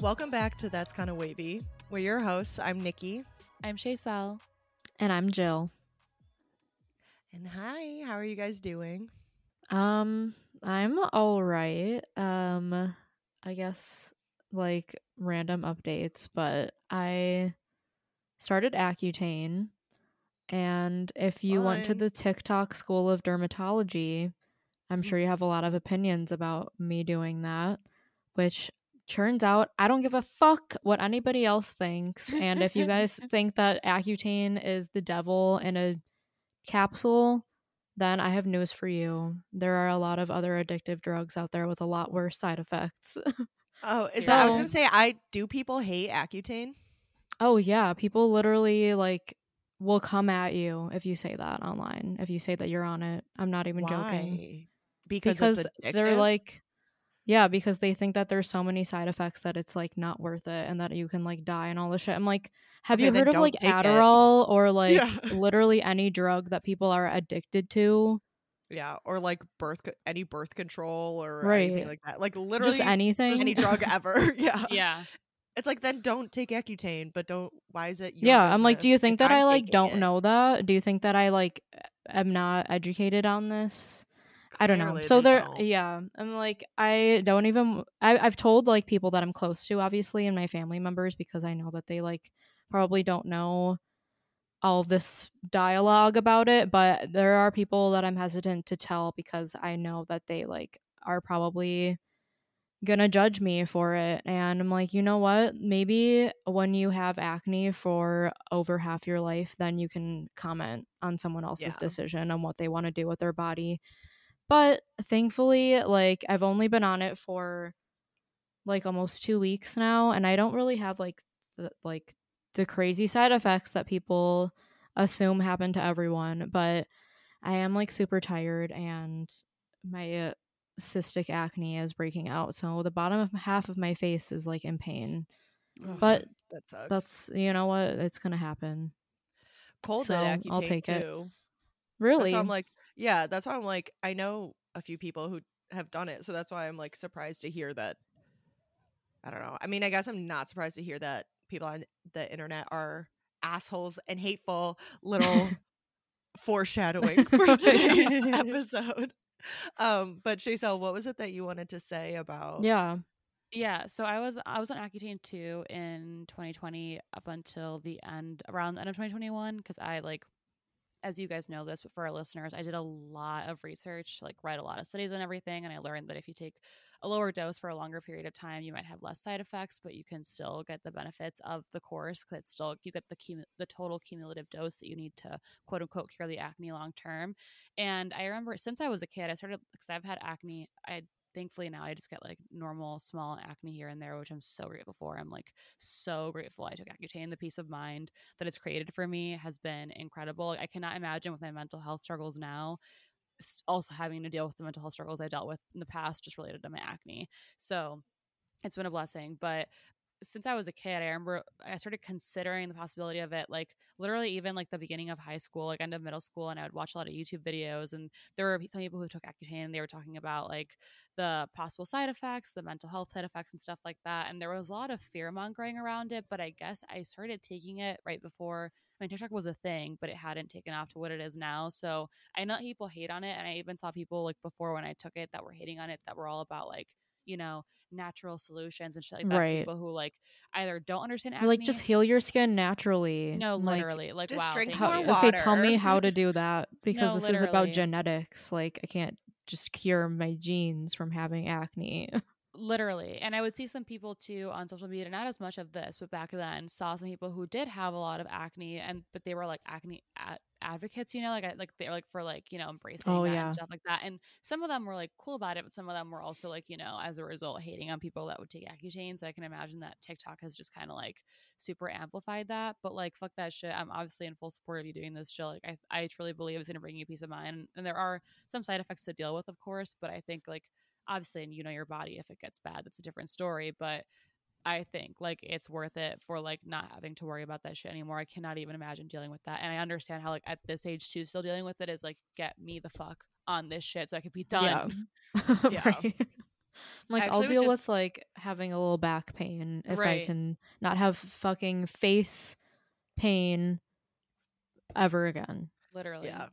Welcome back to That's Kind of Wavy. We're your hosts. I'm Nikki. I'm Shaysel. And I'm Jill. And hi, how are you guys doing? Um, I'm all right. Um, I guess like random updates, but I started Accutane. And if you went to the TikTok School of Dermatology, I'm sure you have a lot of opinions about me doing that, which turns out I don't give a fuck what anybody else thinks. And if you guys think that Accutane is the devil in a capsule, then I have news for you. There are a lot of other addictive drugs out there with a lot worse side effects. Oh, is that I was gonna say I do people hate Accutane? oh yeah, people literally like will come at you if you say that online. If you say that you're on it. I'm not even joking. Why? Because, Because it's they're like yeah, because they think that there's so many side effects that it's like not worth it and that you can like die and all this shit. I'm like, have Okay, you heard of like take it. Adderall or like Yeah. literally any drug that people are addicted to? yeah, or like birth co- any birth control or Right. anything like that. Like literally Just anything. any drug ever. yeah. Yeah. It's like then don't take Accutane, but don't why is it your yeah, I'm like, do you think if that I I'm like don't it? know that? Do you think that I like am not educated on this? I don't know. So they there, don't. yeah, I'm like, I don't even. I, I've told like people that I'm close to, obviously, and my family members because I know that they like probably don't know all this dialogue about it. But there are people that I'm hesitant to tell because I know that they like are probably gonna judge me for it and i'm like you know what maybe when you have acne for over half your life then you can comment on someone else's Yeah. decision on what they want to do with their body but thankfully like i've only been on it for like almost two weeks now and i don't really have like the like the crazy side effects that people assume happen to everyone but i am like super tired and my cystic acne is breaking out so the bottom of half of my face is like in pain. Ugh, but that sucks. that's you know what? It's gonna happen. Cold so I'll Accutane take it. really I'm like, yeah, that's why I'm like, I know a few people who have done it, so that's why I'm like surprised to hear that. I don't know. I mean, I guess I'm not surprised to hear that people on the internet are assholes and hateful. Little foreshadowing for today's episode. Um, but Shaysel, what was it that you wanted to say about? yeah Yeah. So I was I was on Accutane too in 2020 up until the end around the end of 2021 because I like as you guys know this, but for our listeners, I did a lot of research, like read a lot of studies and everything, and I learned that if you take a lower dose for a longer period of time, you might have less side effects, but you can still get the benefits of the course it's still you get the cum- the total cumulative dose that you need to quote unquote cure the acne long term. And I remember since I was a kid, I started because I've had acne. I thankfully now I just get like normal small acne here and there, which I'm so grateful for. I'm like so grateful I took Accutane. The peace of mind that it's created for me has been incredible. I cannot imagine with my mental health struggles now, also having to deal with the mental health struggles I dealt with in the past just related to my acne. So it's been a blessing. But since I was a kid, I remember I started considering the possibility of it, like literally even like the beginning of high school, like end of middle school, and I would watch a lot of YouTube videos. And there were some people who took Accutane, and they were talking about like the possible side effects, the mental health side effects, and stuff like that. And there was a lot of fear mongering around it. But I guess I started taking it right before. I mean, TikTok was a thing, but it hadn't taken off to what it is now. So I know people hate on it, and I even saw people like before when I took it that were hating on it that were all about like you know natural solutions and shit like that. Right. People who like either don't understand acne. like just heal your skin naturally no, Like, literally, like just wow, drink thank more you. water. okay tell me how to do that because No, this is about genetics like i can't just cure my genes from having acne literally and i would see some people too on social media not as much of this but back then saw some people who did have a lot of acne and but they were like acne ad- advocates you know like I, like they're like for like you know embracing Oh, that yeah. and stuff like that and some of them were like cool about it but some of them were also like you know as a result hating on people that would take accutane so i can imagine that tiktok has just kind of like super amplified that but like fuck that shit i'm obviously in full support of you doing this shit like i, I truly believe it's going to bring you peace of mind and there are some side effects to deal with of course but i think like obviously and you know your body if it gets bad that's a different story but i think like it's worth it for like not having to worry about that shit anymore i cannot even imagine dealing with that and i understand how like at this age too still dealing with it is like get me the fuck on this shit so i could be done yeah Yeah. Right. like Actually, I'll deal just- with like having a little back pain if I can not have fucking face pain ever again. Literally. Yeah.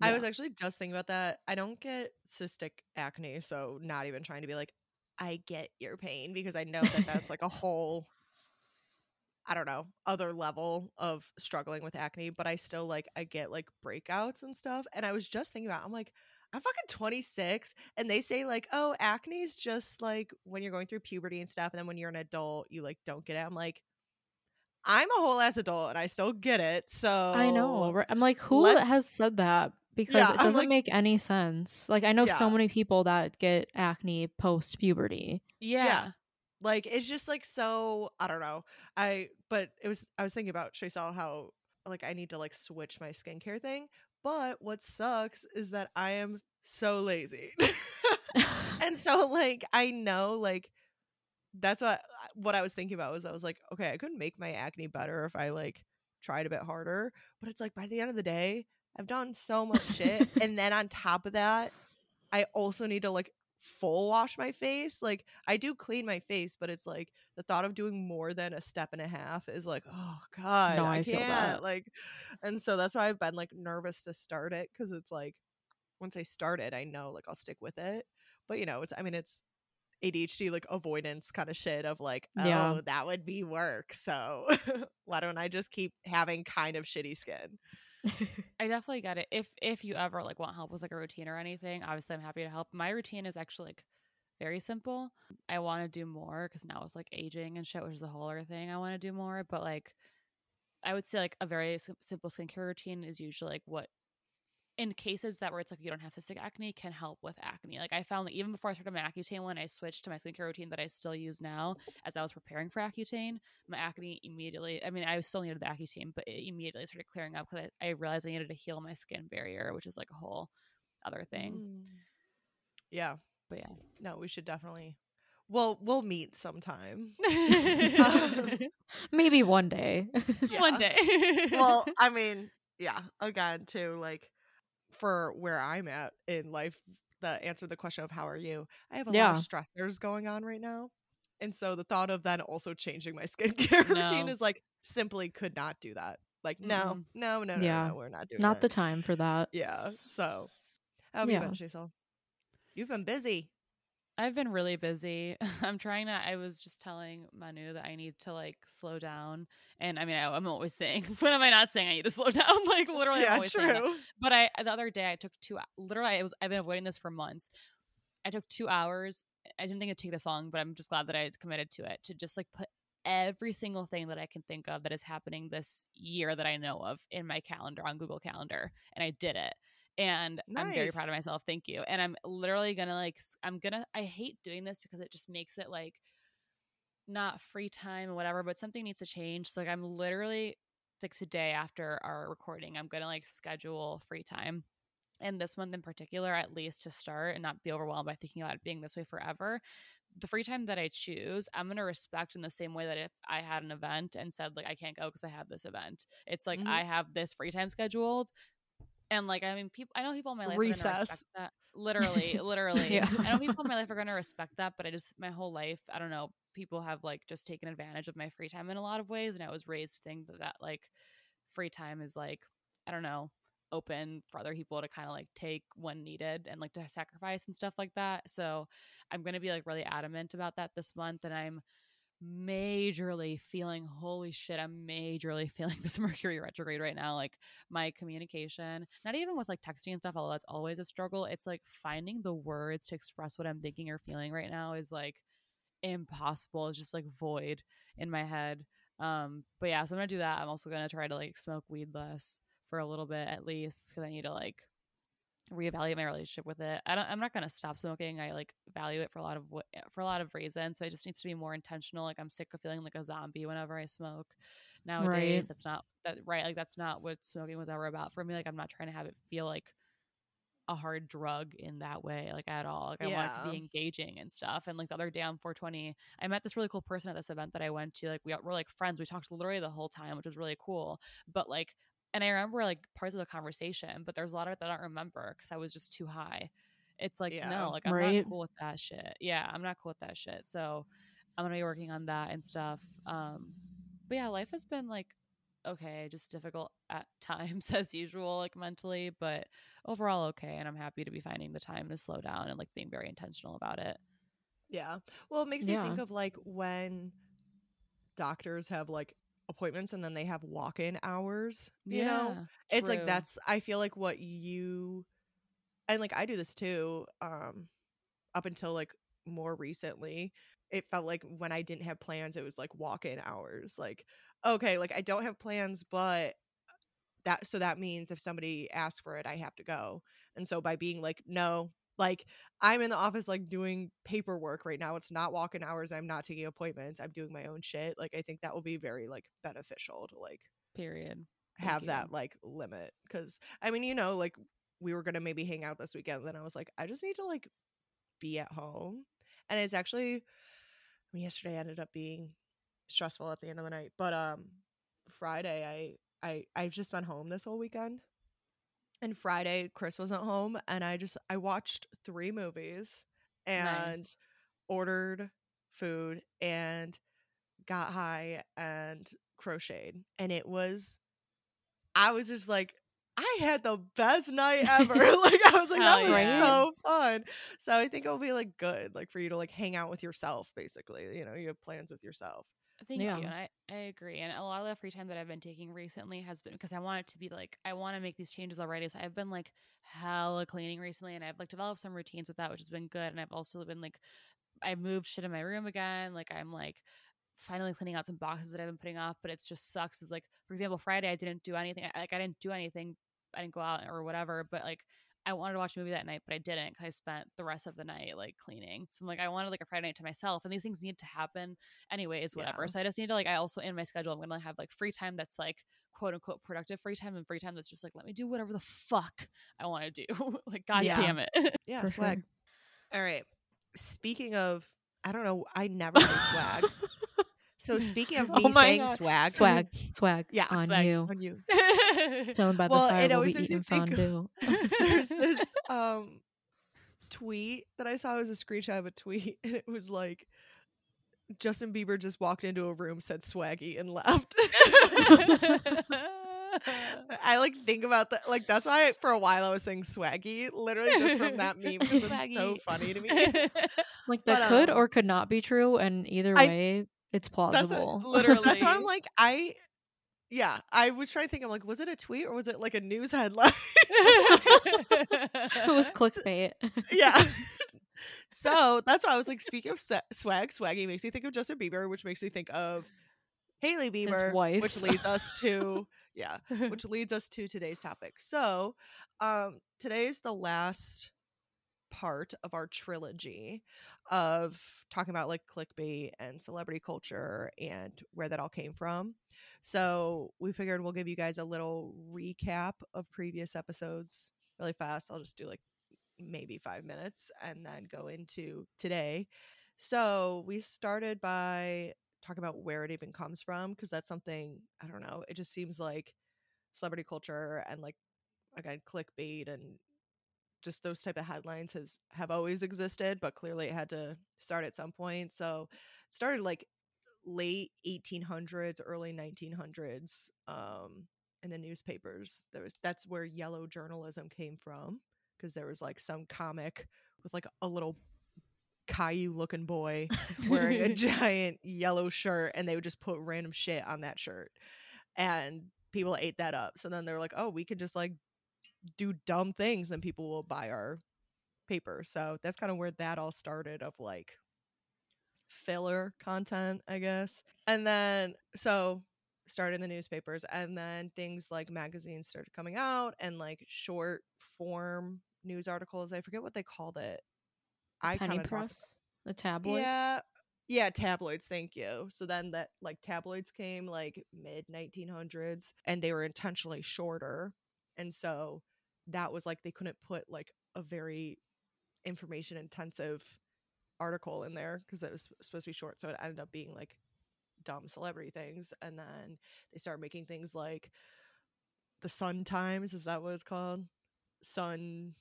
I was actually just thinking about that. I don't get cystic acne, so not even trying to be like, I get your pain because I know that that's like a whole, I don't know, other level of struggling with acne. But I still like, I get like breakouts and stuff. And I was just thinking about, I'm like, I'm fucking 26, and they say like, oh, acne is just like when you're going through puberty and stuff, and then when you're an adult, you like don't get it. I'm like, I'm a whole ass adult and I still get it. So I know. I'm like, who has said that? Because Yeah, it doesn't like- make any sense. Like I know so many people that get acne post puberty. Yeah. like it's just like so i don't know i but it was i was thinking about Shaysel how like i need to like switch my skincare thing but what sucks is that i am so lazy and so like i know like that's what what i was thinking about was i was like okay i could make my acne better if i like tried a bit harder but it's like by the end of the day i've done so much shit and then on top of that i also need to like full wash my face like i do clean my face but it's like the thought of doing more than a step and a half is like oh god No, i, I can't that. like and so that's why i've been like nervous to start it because it's like once i start it i know like i'll stick with it but you know it's i mean it's adhd like avoidance kind of shit of like oh Yeah. that would be work so why don't i just keep having kind of shitty skin I definitely get it. If if you ever like want help with like a routine or anything, obviously I'm happy to help. My routine is actually like very simple. I want to do more because now with like aging and shit, which is a whole other thing, I want to do more. But like, I would say like a very sim- simple skincare routine is usually like what, in cases that where it's like you don't have cystic acne, can help with acne. Like I found that even before I started my Accutane, when I switched to my skincare routine that I still use now, as I was preparing for Accutane, my acne immediately i mean i still needed the accutane but it immediately started clearing up because I, I realized i needed to heal my skin barrier which is like a whole other thing Mm. yeah but yeah no we should definitely well we'll meet sometime Maybe one day. one day well i mean yeah again too like for where i'm at in life the answer to the question of how are you i have a lot of stressors going on right now and so the thought of then also changing my skincare routine is like simply could not do that like no Mm-mm. no no no Yeah. no we're not doing that. Not the time for that. yeah so how have Yeah. you been Shaysel? you've been busy i've been really busy i'm trying to i was just telling manu that i need to like slow down and i mean I, i'm always saying when am i not saying i need to slow down like literally i'm yeah always saying that. true But I the other day I took two literally I was I've been avoiding this for months. I took two hours. I didn't think it'd take this long, but I'm just glad that I committed to it to just like put every single thing that I can think of that is happening this year that I know of in my calendar on Google Calendar, and I did it. And I'm very proud of myself. Thank you. And I'm literally gonna like i'm gonna I hate doing this because it just makes it like not free time or whatever, but something needs to change. So like I'm literally like today after our recording, I'm gonna like schedule free time. And this month in particular, at least to start and not be overwhelmed by thinking about it being this way forever. The free time that I choose, I'm gonna respect in the same way that if I had an event and said like I can't go because I have this event, it's like Mhm. I have this free time scheduled. And like I mean, people I know people in my life are gonna Recess. respect that. Literally, literally. Yeah. I know people in my life are going to respect that, but I just my whole life, I don't know, people have like just taken advantage of my free time in a lot of ways, and I was raised to think that that like free time is like I don't know open for other people to kind of like take when needed and like to sacrifice and stuff like that. So I'm going to be like really adamant about that this month, and I'm majorly feeling holy shit i'm majorly feeling this mercury retrograde right now like my communication not even with like texting and stuff although that's always a struggle it's like finding the words to express what i'm thinking or feeling right now is like impossible it's just like void in my head um but yeah so i'm gonna do that i'm also gonna try to like smoke weed less for a little bit at least because i need to like reevaluate my relationship with it. I don't I'm not going to stop smoking. I like value it for a lot of eh, for a lot of reasons. So it just needs to be more intentional. Like I'm sick of feeling like a zombie whenever I smoke. Nowadays, Right. that's not that right. Like that's not what smoking was ever about for me. Like I'm not trying to have it feel like a hard drug in that way, like at all. Like I want it to be engaging and stuff. And like the other day on 420, I met this really cool person at this event that I went to. Like we were like friends. We talked literally the whole time, which was really cool. But like and I remember like parts of the conversation, but there's a lot of it that I don't remember because I was just too high. It's like Yeah. no, like I'm Right. not cool with that shit. Yeah, I'm not cool with that shit. So I'm gonna be working on that and stuff. Um, but yeah, life has been like okay, just difficult at times as usual, like mentally, but overall okay. And I'm happy to be finding the time to slow down and like being very intentional about it. Yeah. Well, it makes you think of like when doctors have like appointments and then they have walk-in hours, you know? Yeah, It's like that's I feel like what you and like I do this too um up until like more recently. It felt like when I didn't have plans it was like walk-in hours. Like okay, like I don't have plans but that so that means if somebody asks for it I have to go. And so by being like no, like I'm in the office like doing paperwork right now. It's not walk-in hours. I'm not taking appointments. I'm doing my own shit. Like I think that will be very like beneficial to like period. Thank have you. that like limit because i mean you know like we were gonna maybe hang out this weekend then i was like i just need to like be at home and it's actually I mean, yesterday ended up being stressful at the end of the night but um friday i i i've just been home this whole weekend and friday chris wasn't home and i just i watched three movies and Nice. ordered food and got high and crocheted and it was i was just like i had the best night ever like i was like that was yeah. so fun so i think it'll be like good like for you to like hang out with yourself basically you know you have plans with yourself Thank Yeah. you. And I, I agree. And a lot of the free time that I've been taking recently has been because I want it to be like, I want to make these changes already. So I've been like hella cleaning recently and I've like developed some routines with that, which has been good. And I've also been like, I moved shit in my room again. Like I'm like finally cleaning out some boxes that I've been putting off, but it just sucks. Is like, for example, Friday, I didn't do anything. Like I didn't do anything. I didn't go out or whatever, but like, I wanted to watch a movie that night, but I didn't because I spent the rest of the night like cleaning. So I'm like, I wanted like a Friday night to myself, and these things need to happen anyways, whatever. Yeah. So I just need to like I also in my schedule I'm gonna have like free time that's like quote unquote productive free time and free time that's just like let me do whatever the fuck I want to do. like god Yeah. damn it. yeah For swag sure. all right speaking of i don't know i never say swag so speaking of me Oh saying God. swag swag, swag, Yeah, on swag. you. on you Chilling by the Well, fire, it always makes me eating think of- fondue. there's this um tweet that I saw it was a screenshot of a tweet and it was like Justin Bieber just walked into a room, said swaggy and left. I like think about that like that's why for a while I was saying swaggy, literally just from that meme because it's so funny to me. Like that But, could um, or could not be true, and either I- way, it's That's what- plausible. Literally. That's why I'm like I yeah, I was trying to think I'm like was it a tweet or was it like a news headline? it was clickbait. yeah. so that's why I was like, speaking of swag, swaggy makes me think of Justin Bieber, which makes me think of Hailey Bieber, wife. which leads us to yeah, which leads us to today's topic. So, um, today's the last part of our trilogy of talking about like clickbait and celebrity culture and where that all came from. So we figured we'll give you guys a little recap of previous episodes really fast. I'll just do like maybe five minutes and then go into today. So we started by talking about where it even comes from because that's something I don't know. It just seems like celebrity culture and like again clickbait and just those type of headlines has have always existed, but clearly it had to start at some point. So it started like late 1800s, early 1900s um, in the newspapers. There was that's where yellow journalism came from because there was like some comic with like a little Caillou looking boy wearing a giant yellow shirt and they would just put random shit on that shirt and people ate that up so then they were like oh we could just like do dumb things and people will buy our paper so that's kind of where that all started of like filler content i guess and then so started in the newspapers and then things like magazines started coming out and like short form news articles i forget what they called it i Penny press, the tabloid. yeah. Yeah, tabloids, thank you. So then that like tabloids came like mid 1900s and they were intentionally shorter. And so that was like they couldn't put like a very information intensive article in there because it was supposed to be short. So it ended up being like dumb celebrity things. And then they started making things like the Sun Times, is that what it's called? Sun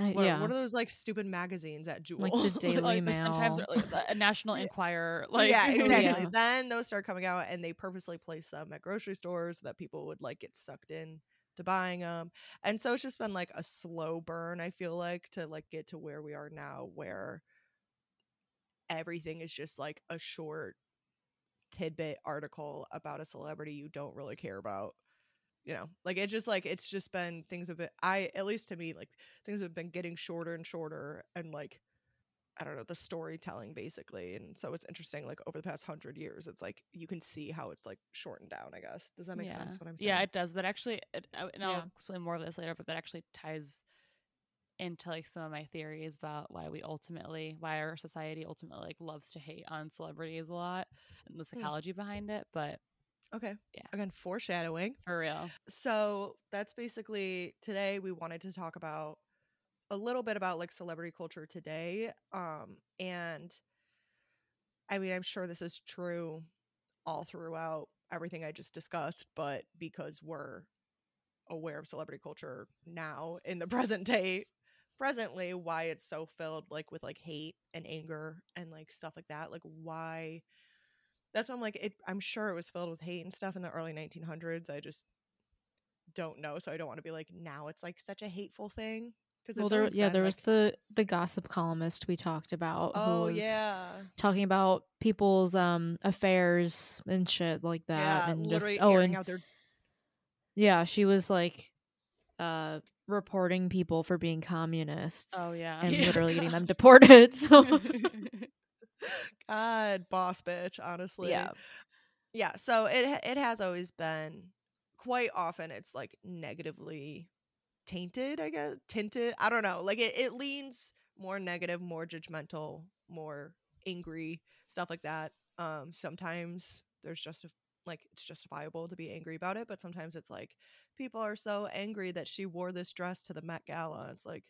uh, I- what, yeah. what are those like stupid magazines at Jewel? Like the Daily like Mail. Sun Times or like the uh, National Yeah. Enquirer. Like yeah, exactly. Yeah. Then those start coming out, and they purposely place them at grocery stores so that people would like get sucked in to buying them. And so it's just been like a slow burn. I feel like to like get to where we are now, where everything is just like a short tidbit article about a celebrity you don't really care about. You know, like it just like it's just been things have been I at least to me like things have been getting shorter and shorter and like I don't know the storytelling basically, and so it's interesting. Like over the past hundred years, it's like you can see how it's like shortened down. I guess does that make yeah. sense? What I'm saying? Yeah, it does. That actually, it, I- and I'll explain more of this later, but that actually ties into like some of my theories about why we ultimately, why our society ultimately like loves to hate on celebrities a lot and the hmm. psychology behind it. But Okay. Yeah. Again, foreshadowing. for real, So that's basically today. We wanted to talk about a little bit about like celebrity culture today. Um, and I mean, I'm sure this is true all throughout everything I just discussed, but because we're aware of celebrity culture now in the present day, presently, why it's so filled like with like hate and anger and like stuff like that. Like why that's why I'm like it I'm sure it was filled with hate and stuff in the early 1900s. I just don't know, so I don't want to be like now it's like such a hateful thing because well, there, yeah, there was the the gossip columnist we talked about. oh who was yeah talking about people's um affairs and shit like that, yeah and just oh, and out their yeah, she was like, uh, reporting people for being communists. Oh, yeah. and Yeah. literally getting them deported. So God boss bitch honestly yeah, yeah so it it has always been quite often it's like negatively tainted i guess tinted i don't know like it, it leans more negative more judgmental more angry stuff like that um sometimes there's just a, like it's justifiable to be angry about it but sometimes it's like people are so angry that she wore this dress to the met gala it's like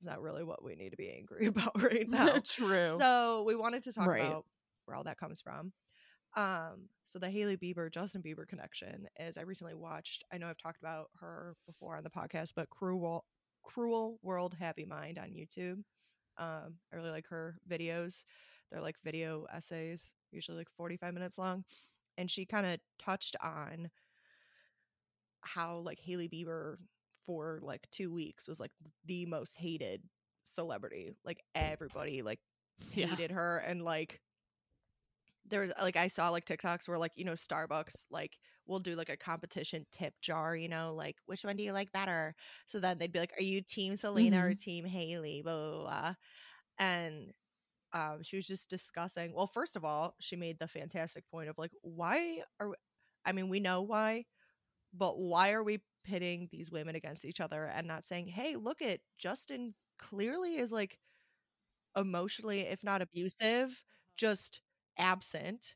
is that really what we need to be angry about right now true. so we wanted to talk Right. about where all that comes from. Um, so the Hailey Bieber Justin Bieber connection is I recently watched. I know I've talked about her before on the podcast, but Cruel Cruel World Happy Mind on YouTube. Um, I really like her videos. They're like video essays, usually like 45 minutes long. And she kind of touched on how like Hailey Bieber for like two weeks was like the most hated celebrity. Like everybody like Yeah. hated her and like there's like I saw like TikToks where like you know Starbucks like will do like a competition tip jar, you know, like which one do you like better? So then they'd be like, "Are you Team Selena or Team Haley?" Blah, blah, blah. And um, she was just discussing. Well, first of all, she made the fantastic point of like, why are we, I mean, we know why, but why are we pitting these women against each other and not saying, "Hey, look at Justin clearly is like emotionally, if not abusive, just absent.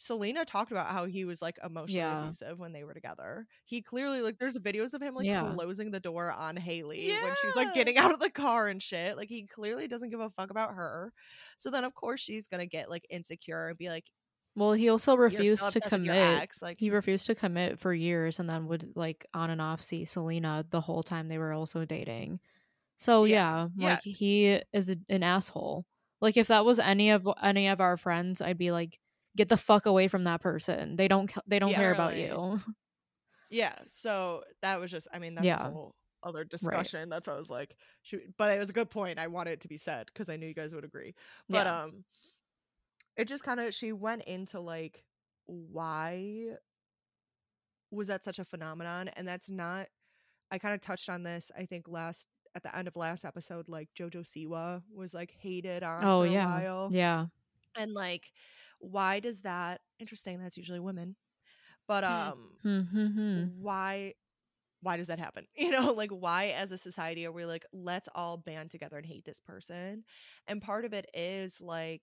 Selena talked about how he was like emotionally Yeah. abusive when they were together. He clearly like there's videos of him like Yeah. closing the door on Haley when she's like getting out of the car and shit. Like he clearly doesn't give a fuck about her. So then of course she's gonna get like insecure and be like, well, he also refused to obsessed with your commit. Like He refused to commit for years, and then would like on and off see Selena the whole time they were also dating. So Yeah, yeah, yeah. like he is a, an asshole. Like if that was any of any of our friends, I'd be like, get the fuck away from that person. They don't they don't Yeah. care about you. Yeah, so that was just I mean that's Yeah. a whole other discussion. That's why I was like, shoot, but it was a good point. I wanted it to be said because I knew you guys would agree. But Yeah. um, it just kind of she went into like why was that such a phenomenon, and that's not. I kind of touched on this. I think last at the end of last episode, like JoJo Siwa was like hated on oh for a yeah, while yeah. and like why does that interesting that's usually women but Hmm. um Mm-hmm. why why does that happen you know like why as a society are we like let's all band together and hate this person and part of it is like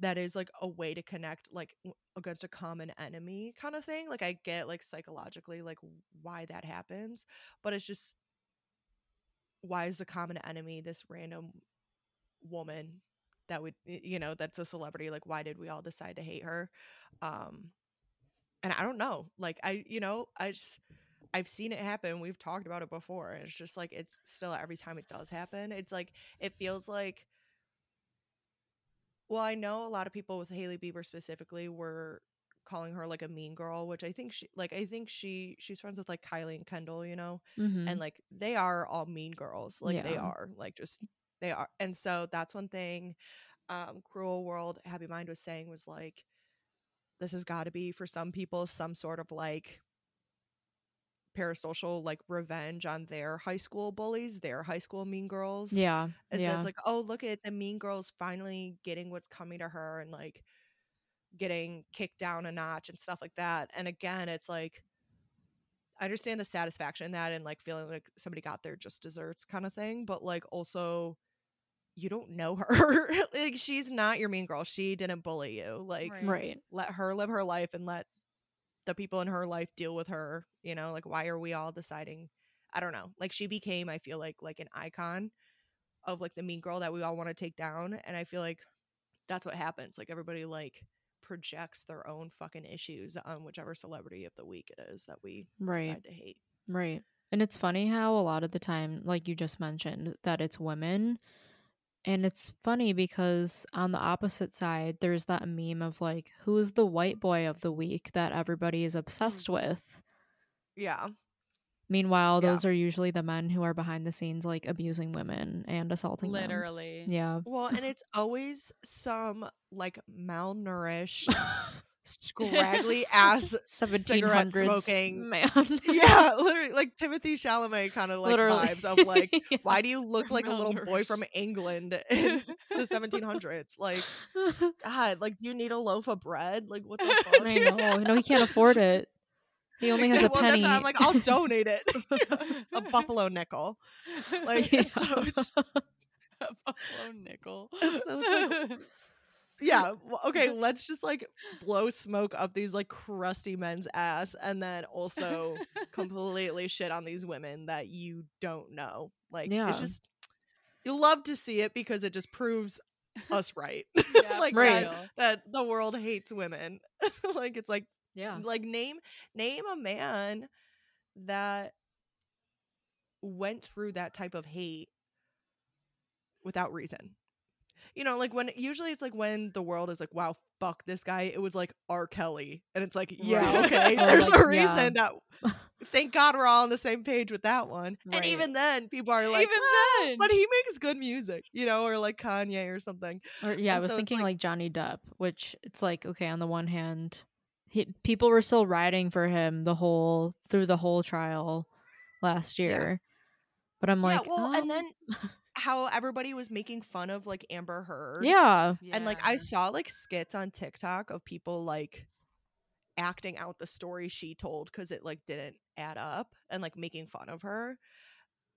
that is like a way to connect like against a common enemy kind of thing like i get like psychologically like why that happens but it's just why is the common enemy this random woman that would you know that's a celebrity like why did we all decide to hate her um and i don't know like i you know i just I've seen it happen. We've talked about it before. And it's just like it's still every time it does happen, it's like it feels like well, I know a lot of people with Hailey Bieber specifically were calling her like a mean girl, which I think she like I think she she's friends with like Kylie and Kendall, you know, Mhm. and like they are all mean girls, like they are like just they are, and so that's one thing. Um, Cruel World, Happy Mind was saying was like this has got to be for some people some sort of like parasocial like revenge on their high school bullies, their high school mean girls. yeah. And so yeah. it's like, oh, look at the mean girls finally getting what's coming to her and like getting kicked down a notch and stuff like that. And again, it's like I understand the satisfaction in that and like feeling like somebody got their just desserts kind of thing, but like also you don't know her. like she's not your mean girl. She didn't bully you. Like Right. right. let her live her life and let the people in her life deal with her you know like why are we all deciding i don't know like she became i feel like like an icon of like the mean girl that we all want to take down and i feel like that's what happens like everybody like projects their own fucking issues on whichever celebrity of the week it is that we Right. decide to hate Right. And it's funny how a lot of the time, like you just mentioned, that it's women. And it's funny because on the opposite side, there's that meme of like, who's the white boy of the week that everybody is mm. obsessed with? yeah Meanwhile, Yeah. those are usually the men who are behind the scenes, like abusing women and assaulting them. Literally. Yeah. well and it's always some like malnourished scraggly ass cigarette smoking man. yeah, literally like Timothée Chalamet kind of like Literally. vibes of like, Yeah. why do you look like a little boy from England in the 1700s? Like, God, like, do you need a loaf of bread? Like, what the fuck? I know. No, he can't afford it. He only has a well, penny. that's why I'm like, I'll donate it. a buffalo nickel. Like, Yeah. it's so, A buffalo nickel. so it's like, yeah. well, Okay, let's just like blow smoke up these like crusty men's ass, and then also completely shit on these women that you don't know. Like, Yeah. it's just you love to see it because it just proves us right. Yeah, like Right. that, that the world hates women. like it's like yeah. like name name a man that went through that type of hate without reason. You know, like when usually it's like when the world is like, wow, fuck this guy. It was like R. Kelly. And it's like, yeah, Right. okay. There's like, a yeah. reason that thank God we're all on the same page with that one. And even then, people are like, Even "Well, then. but he makes good music, you know, or like Kanye or something. Or yeah, I was so thinking like- like, Johnny Depp, which it's like okay, on the one hand, he, people were still riding for him the whole through the whole trial last Yeah. year, but I'm like, yeah, well, um, and then how everybody was making fun of like Amber Heard. yeah, And like I saw like skits on TikTok of people like acting out the story she told because it like didn't add up and like making fun of her.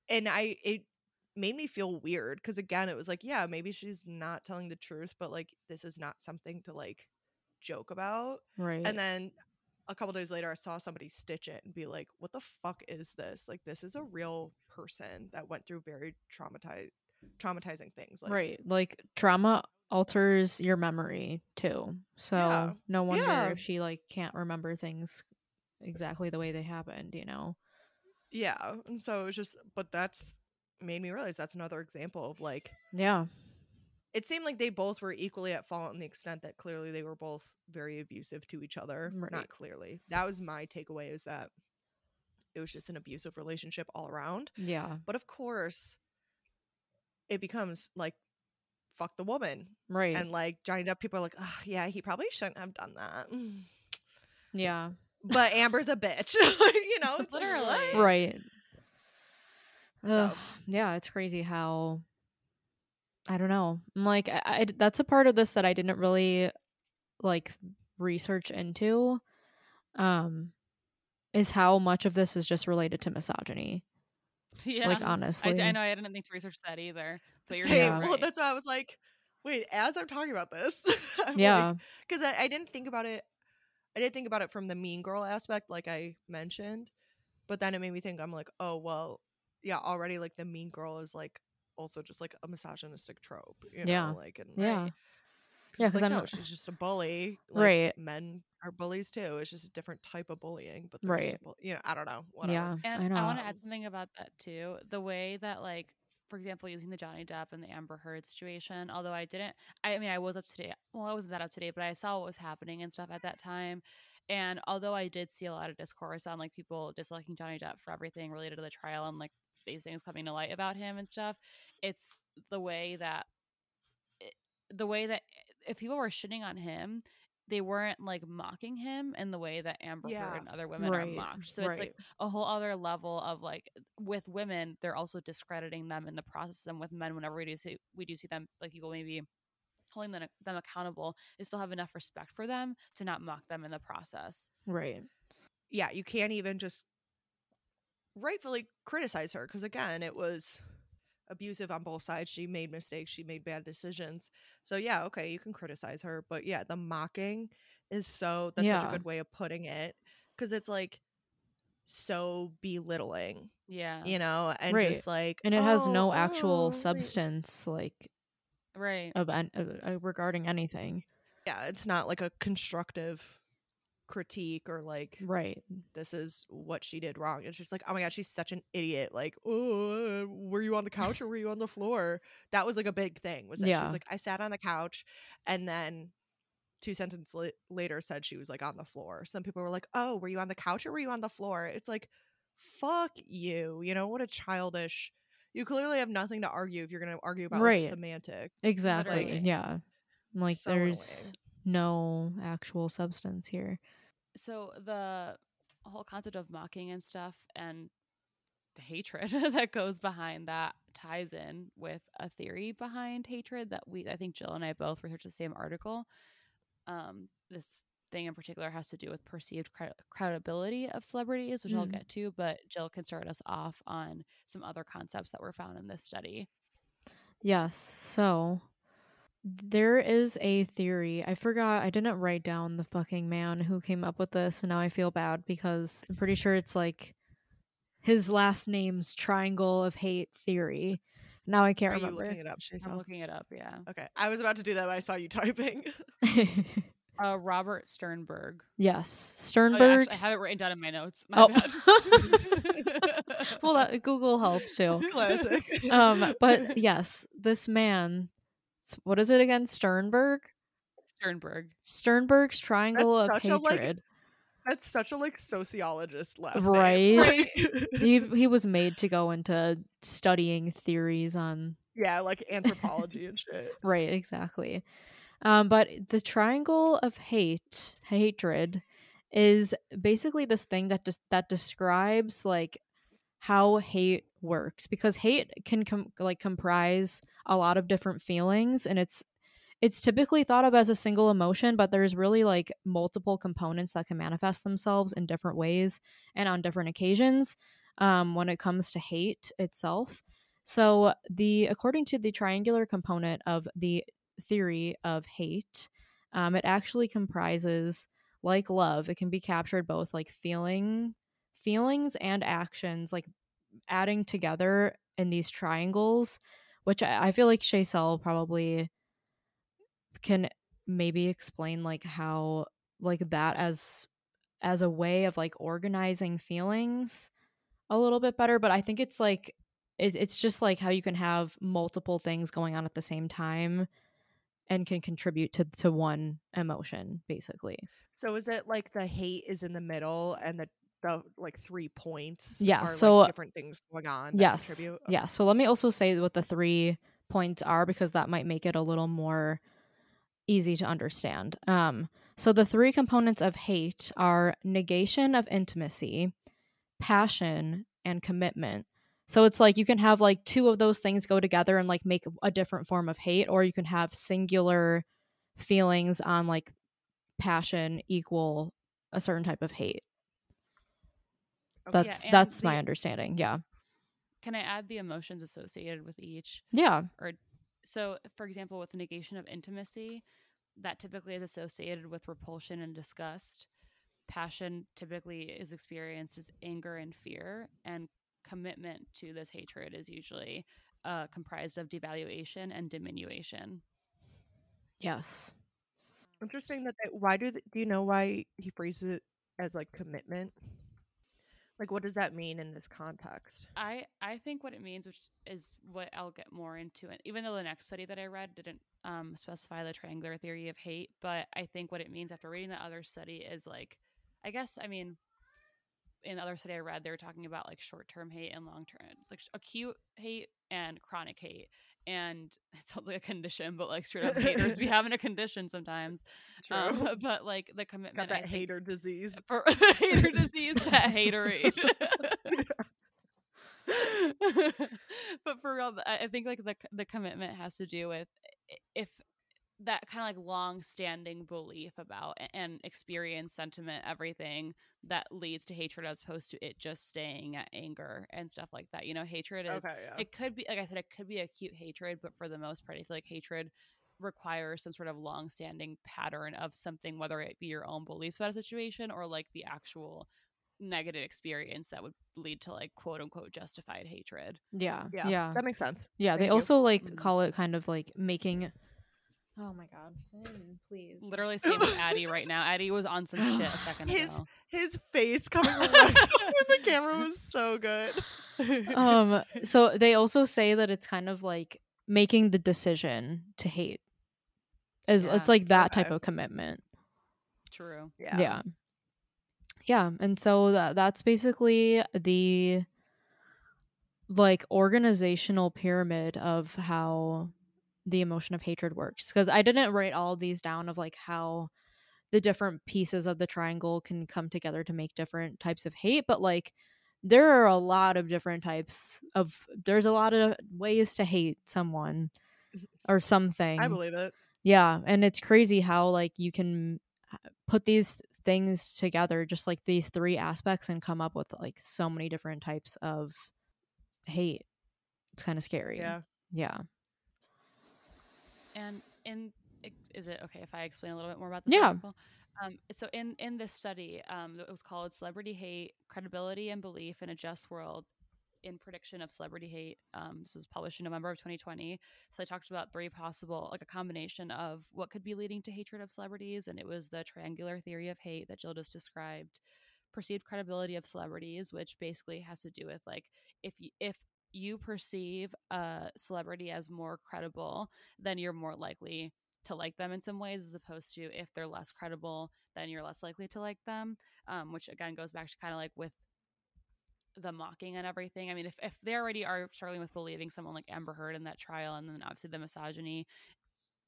And I it made me feel weird because again it was like, yeah, maybe she's not telling the truth, but like this is not something to like joke about. right, And then a couple days later I saw somebody stitch it and be like, what the fuck is this? Like this is a real person that went through very traumatized traumatizing things. Like right, like trauma alters your memory too. So Yeah. no wonder Yeah. if she like can't remember things exactly the way they happened. You know, Yeah. And so it was just, but that's made me realize that's another example of like, yeah, it seemed like they both were equally at fault in the extent that clearly they were both very abusive to each other. Right. Not clearly. That was my takeaway is that it was just an abusive relationship all around. yeah, But of course, it becomes like, fuck the woman. right, And like Johnny Depp, people are like, oh, yeah, he probably shouldn't have done that. yeah, But Amber's a bitch. you know, like, Literally. right. So- yeah, it's crazy how I don't know. I'm like I, I- that's a part of this that I didn't really like research into. Um is how much of this is just related to misogyny. Yeah. Like I, honestly. I know I didn't think to research that either. But you're Same. so Well, that's why I was like, wait, as I'm talking about this, I'm Yeah. because I, I didn't think about it. I didn't think about it from the mean girl aspect, like I mentioned, but then it made me think. I'm like, oh well, yeah, already like the mean girl is like also just like a misogynistic trope, you know, Yeah. like and yeah. Yeah, it's 'cause like, I'm- no, she's just a bully. Like, Right. Men are bullies too. It's just a different type of bullying. But they're just a Right. bull- you know, I don't know. Whatever. Yeah, And I I, want to add something about that too. The way that, like, for example, using the Johnny Depp and the Amber Heard situation. Although I didn't, I mean, I was up to date. Well, I wasn't that up to date, but I saw what was happening and stuff at that time. And although I did see a lot of discourse on like people disliking Johnny Depp for everything related to the trial and like these things coming to light about him and stuff, it's the way that eh, the way that eh, if people were shitting on him, they weren't like mocking him in the way that Amber Yeah. Heard and other women are mocked. So it's like a whole other level of like eh, with women, they're also discrediting them in the process. And with men, whenever we do see we do see them like people maybe holding them, them accountable, they still have enough respect for them to not mock them in the process. right. yeah, you can't even just rightfully criticize her because again, it was abusive on both sides. She made mistakes, she made bad decisions. So yeah, okay, you can criticize her, but yeah, the mocking is so that's such a good way of putting it because it's like so belittling, Yeah. you know, and Right. just like And it has "Oh, no actual oh, substance, like Right. of an, uh, uh, regarding anything. Yeah, it's not like a constructive critique or like Right. this is what she did wrong. It's just like, oh my god, she's such an idiot. Like, oh, were you on the couch or were you on the floor? That was like a big thing. Was that she was like, I sat on the couch, and then two sentences la- later said she was like on the floor. Some people were like, oh, were you on the couch or were you on the floor? It's like, fuck you. You know what a childish. You clearly have nothing to argue if you're going to argue about like, semantics. Exactly. Literally. Yeah. Like So there's annoying. no actual substance here. So the whole concept of mocking and stuff and the hatred that goes behind that ties in with a theory behind hatred that we I think Jill and I both researched the same article. Um, this thing in particular has to do with perceived cred- credibility of celebrities, which I'll Mm. get to, but Jill can start us off on some other concepts that were found in this study. Yes. So there is a theory. I forgot I didn't write down the fucking man who came up with this and now I feel bad because I'm pretty sure it's like his last name's triangle of hate theory. Now I can't Are you remember. looking it up, I'm looking it up, yeah. Okay. I was about to do that, but I saw you typing. Uh, Robert Sternberg. yes. Oh, yeah, Sternberg. I have it written down in my notes. My Oh. bad. well, that, Google helped too. Classic. Um, but yes, this man. What is it again? Sternberg. Sternberg. Sternberg's triangle of such a, like, hatred. That's such a like sociologist last Right. Like, he he was made to go into studying theories on yeah, like anthropology and shit. right exactly um but the triangle of hate hatred is basically this thing that just that describes like how hate works because hate can com- like comprise a lot of different feelings and it's it's typically thought of as a single emotion but there's really like multiple components that can manifest themselves in different ways and on different occasions um, when it comes to hate itself. So the according to the triangular component of the theory of hate um, it actually comprises like love it can be captured both like feeling feelings and actions like adding together in these triangles which i, I feel like Shaysel probably can maybe explain like how like that as as a way of like organizing feelings a little bit better but i think it's like it, it's just like how you can have multiple things going on at the same time and can contribute to to one emotion basically. So is it like the hate is in the middle and the the like three points? Yeah, are, so- like, different things going on. yes contribute? yeah so let me also say what the three points are because that might make it a little more easy to understand um so the three components of hate are negation of intimacy passion and commitment so it's like you can have like two of those things go together and like make a different form of hate or you can have singular feelings on like passion equal a certain type of hate Okay. That's and that's my understanding yeah Can I add the emotions associated with each? yeah or So, for example, with negation of intimacy, that typically is associated with repulsion and disgust. Passion typically is experienced as anger and fear, and commitment to this hatred is usually uh, comprised of devaluation and diminution. Yes. Interesting that they, why do th- do you know why he phrases it as like commitment? Like what does that mean in this context? I I think what it means, which is what I'll get more into it, even though the next study that I read didn't um, specify the triangular theory of hate, but I think what it means after reading the other study is like, I guess I mean, in the other study I read, they were talking about like short term hate and long term, like acute hate and chronic hate, and it sounds like a condition, but like straight up haters be having a condition sometimes. Um, but like the commitment, Got I that think- hater disease. for hater disease, that haterade. but for real, I I think like the the commitment has to do with if that kind of like long standing belief about and experience, sentiment, everything that leads to hatred as opposed to it just staying at anger and stuff like that. You know, hatred is Okay, yeah. it could be like I said, it could be acute hatred, but for the most part, I feel like hatred requires some sort of long-standing pattern of something, whether it be your own beliefs about a situation or like the actual negative experience that would lead to like quote unquote justified hatred. Yeah. yeah. Yeah. That makes sense. Yeah, they you. also like Mhm. call it kind of like making. Oh my god, Finn, please. Literally same with Addie right now. Addie was on some shit a second His- ago. His face coming right up the camera was so good. um. So they also say that it's kind of like making the decision to hate. Is Yeah. it's like that type of commitment. True. Yeah. Yeah. Yeah, and so that that's basically the like organizational pyramid of how the emotion of hatred works because I didn't write all these down of like how the different pieces of the triangle can come together to make different types of hate, but like there are a lot of different types of there's a lot of ways to hate someone mm-hmm. or something. I believe it. Yeah, and it's crazy how like you can uh, put these things together, just like these three aspects, and come up with like so many different types of hate. It's kind of scary. Yeah. Yeah. In is it okay if I explain a little bit more about this Yeah. article? Um, so in in this study, um, it was called "Celebrity Hate: Credibility and Belief in a Just World." In prediction of celebrity hate, um, this was published in November of 2020. So I talked about three possible, like a combination of what could be leading to hatred of celebrities, and it was the triangular theory of hate that Jill just described, perceived credibility of celebrities, which basically has to do with like if you, if you perceive a celebrity as more credible, then you're more likely to like them in some ways, as opposed to if they're less credible, then you're less likely to like them. Um, which again goes back to kind of like with the mocking and everything. I mean, if, if they already are struggling with believing someone like Amber Heard in that trial, and then obviously the misogyny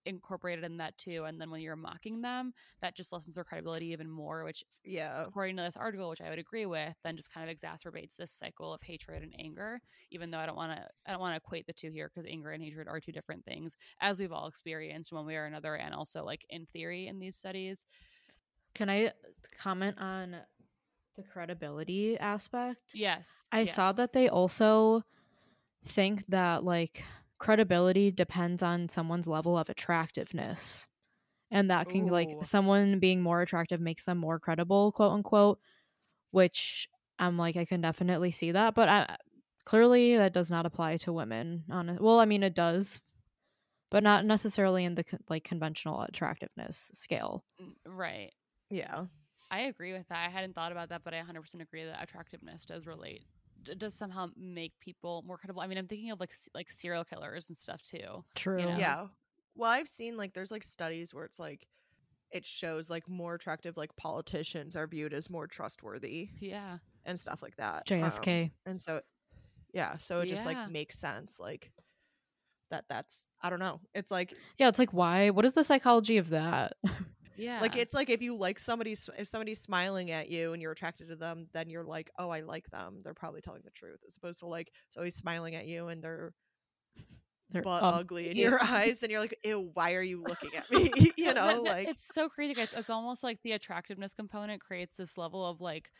incorporated in that too, and then when you're mocking them, that just lessens their credibility even more, which Yeah. according to this article, which I would agree with, then just kind of exacerbates this cycle of hatred and anger. Even though I don't want to, I don't want to equate the two here because anger and hatred are two different things, as we've all experienced one way or another, and also like in theory in these studies. Can I comment on the credibility aspect? Yes, I saw that they also think that like credibility depends on someone's level of attractiveness. And that can like someone being more attractive makes them more credible, quote unquote, which I'm like I can definitely see that, but I clearly that does not apply to women. On well, I mean it does, but not necessarily in the con- like conventional attractiveness scale. Mm, right. Yeah. I agree with that. I hadn't thought about that, but I 100% agree that attractiveness does relate. D- Does somehow make people more credible. I mean, I'm thinking of like like serial killers and stuff too. True. know? Yeah. Well, I've seen like there's like studies where it's like it shows like more attractive like politicians are viewed as more trustworthy Yeah. and stuff like that. Um, JFK. and so yeah, so it just Yeah. like makes sense like that that's I don't know. It's like yeah, it's like why? What is the psychology of that? Yeah. like it's like if you like somebody if somebody's smiling at you and you're attracted to them, then you're like, "Oh, I like them." They're probably telling the truth as opposed to like somebody's smiling at you and they're They're butt um, ugly in yeah. your eyes and you're like, "Ew, why are you looking at me?" you know, like it's so crazy guys it's almost like the attractiveness component creates this level of like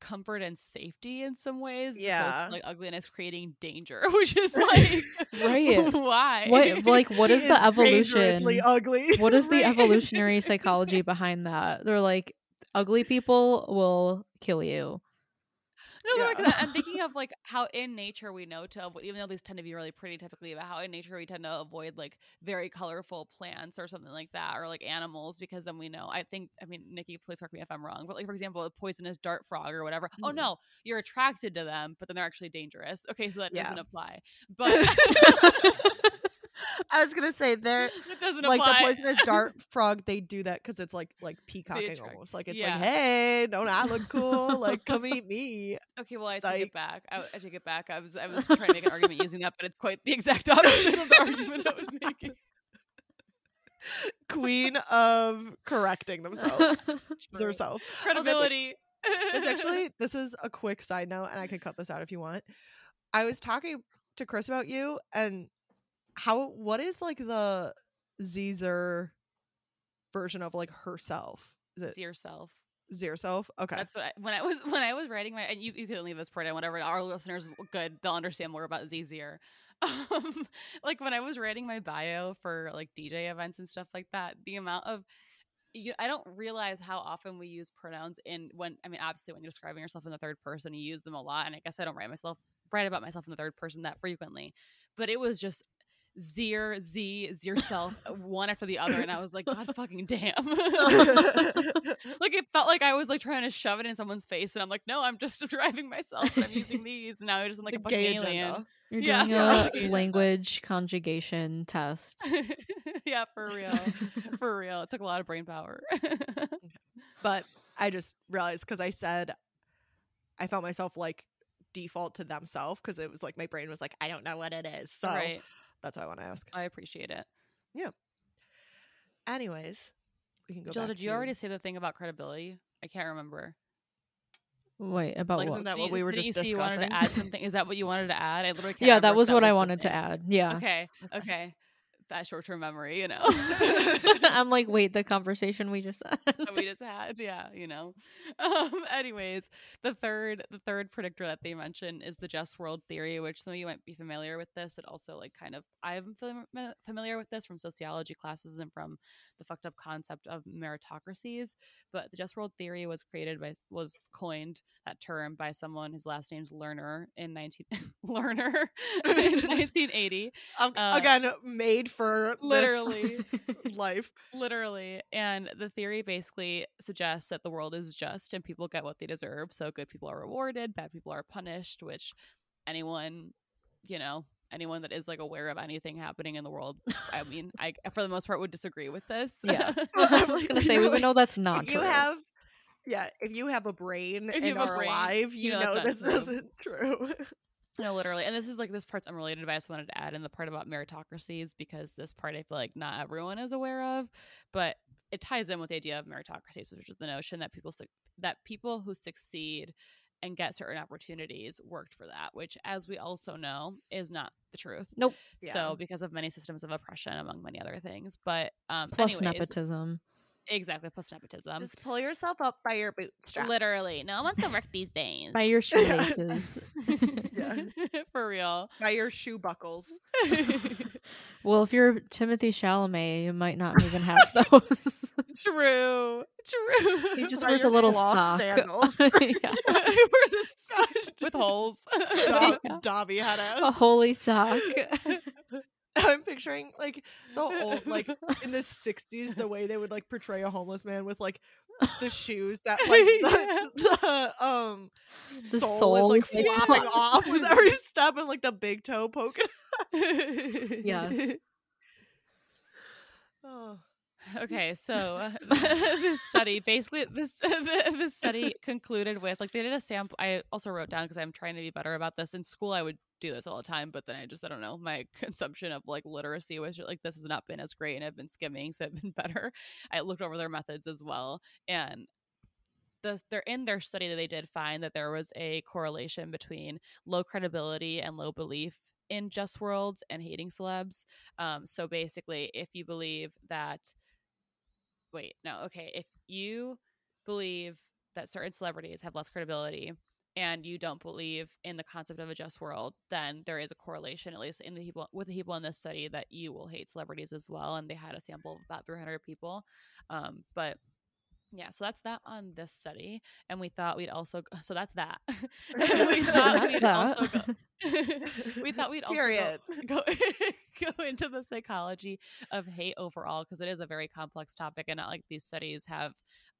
comfort and safety in some ways as opposed to, Yeah. like ugliness creating danger which is like Right. why what like what He is the dangerously evolution? ugly. What is the Right. evolutionary psychology behind that? They're like ugly people will kill you. No, Yeah. like that. I'm thinking of like how in nature we know to avoid, even though these tend to be really pretty typically, but how in nature we tend to avoid like very colorful plants or something like that, or like animals, because then we know. I think, I mean, Nikki, please correct me if I'm wrong, but like for example, a poisonous dart frog or whatever. Oh Mhm. no, you're attracted to them, but then they're actually dangerous. Okay, so that Yeah. doesn't apply. But I was gonna say they're like apply. the poisonous dart frog. They do that because it's like like peacocking almost. Like it's yeah. like, hey, don't I look cool? Like come eat me. Okay, well, I take it back. I, I take it back. I was I was trying to make an argument using that, but it's quite the exact opposite of the argument I was making. Queen of correcting themselves herself. Credibility. It's actually this is a quick side note, and I can cut this out if you want. I was talking to Chris about you and how what is like the Caesar version of like herself? Is it yourself. Zero self? Okay. That's what I, when I was when I was writing my and you, you can leave this part in whatever our listeners good they'll understand more about Zzier. Um, like when I was writing my bio for like DJ events and stuff like that, the amount of you, I don't realize how often we use pronouns in when I mean obviously when you're describing yourself in the third person you use them a lot and I guess I don't write myself write about myself in the third person that frequently but it was just Zier Z yourself uh, one after the other and I was like god fucking damn like it felt like I was like trying to shove it in someone's face and I'm like no I'm just describing myself but I'm using these and now I just am like the a fucking gay alien agenda. You're doing Yeah. a language conjugation test. yeah for real for real it took a lot of brain power But I just realized because I said I felt myself like default to themself because it was like my brain was like, I don't know what it is. So right that's why I want to ask. I appreciate it Yeah. Anyways, we can go Jill back did you to- already say the thing about credibility I can't remember Wait, about like what? isn't that did what you- we were didn't just you say you wanted to add something is that what you wanted to add I literally can't yeah, remember that if was what I the wanted to add. Yeah. okay okay that short-term memory you know? I'm like, wait, the conversation we just had. we just had yeah you know? Um anyways the third the third predictor that they mention is the just world theory which some of you might be familiar with this. It also like kind of i'm fam- familiar with this from sociology classes and from the fucked up concept of meritocracies but the just world theory was created by was coined that term by someone his last name's lerner in 19 lerner in 1980 Um, uh, again made for literally life. Literally. And the theory basically suggests that the world is just and people get what they deserve. So good people are rewarded, bad people are punished, which anyone, you know, anyone that is like aware of anything happening in the world, I mean, I for the most part would disagree with this. Yeah. I was gonna say we would know that's not you true. have yeah, if you have a brain If you and a are brain, alive, you you, know know, this true. isn't true. No, literally. And this is like this part's unrelated, but I just wanted to add in the part about meritocracies because this part I feel like not everyone is aware of, but it ties in with the idea of meritocracies, which is the notion that people suc that people who succeed and get certain opportunities worked for that, which as we also know is not the truth. Nope. Yeah. So because of many systems of oppression among many other things. But um Plus anyways, nepotism. Exactly, plus nepotism. Just pull yourself up by your bootstraps. Literally. No one wants to work these days. By your shoelaces. Yeah. For real. by your shoe buckles. well, if you're Timothée Chalamet, you might not even have those. True. True. he just By wears a little sock. sandals. yeah. He wears a s- with holes. Da- Yeah. Dobby had A ass. holy sock. I'm picturing like the old like in the 60s the way they would like portray a homeless man with like the shoes that like the, the um The sole, sole is like flopping flop. off with every step and like the big toe poking. Yes. Oh. Okay, so uh, this study basically this this study concluded with like they did a sample. I also wrote down because I'm trying to be better about this. In school, I would do this all the time, but then I just I don't know my consumption of like literacy, which like this has not been as great, and I've been skimming, so I've been better. I looked over their methods as well, and the they're in their study that they did find that there was a correlation between low credibility and low belief in just worlds and hating celebs. Um, so basically, if you believe that wait, no, okay. If you believe that certain celebrities have less credibility and you don't believe in the concept of a just world, then there is a correlation, at least in the people with the people in this study, that you will hate celebrities as well. And they had a sample of about 300 people. Um, but Yeah, so that's that on this study, and we thought we'd also go, so that's that. we thought we'd also go. we thought we'd also go, go go into the psychology of hate overall because it is a very complex topic, and not like these studies have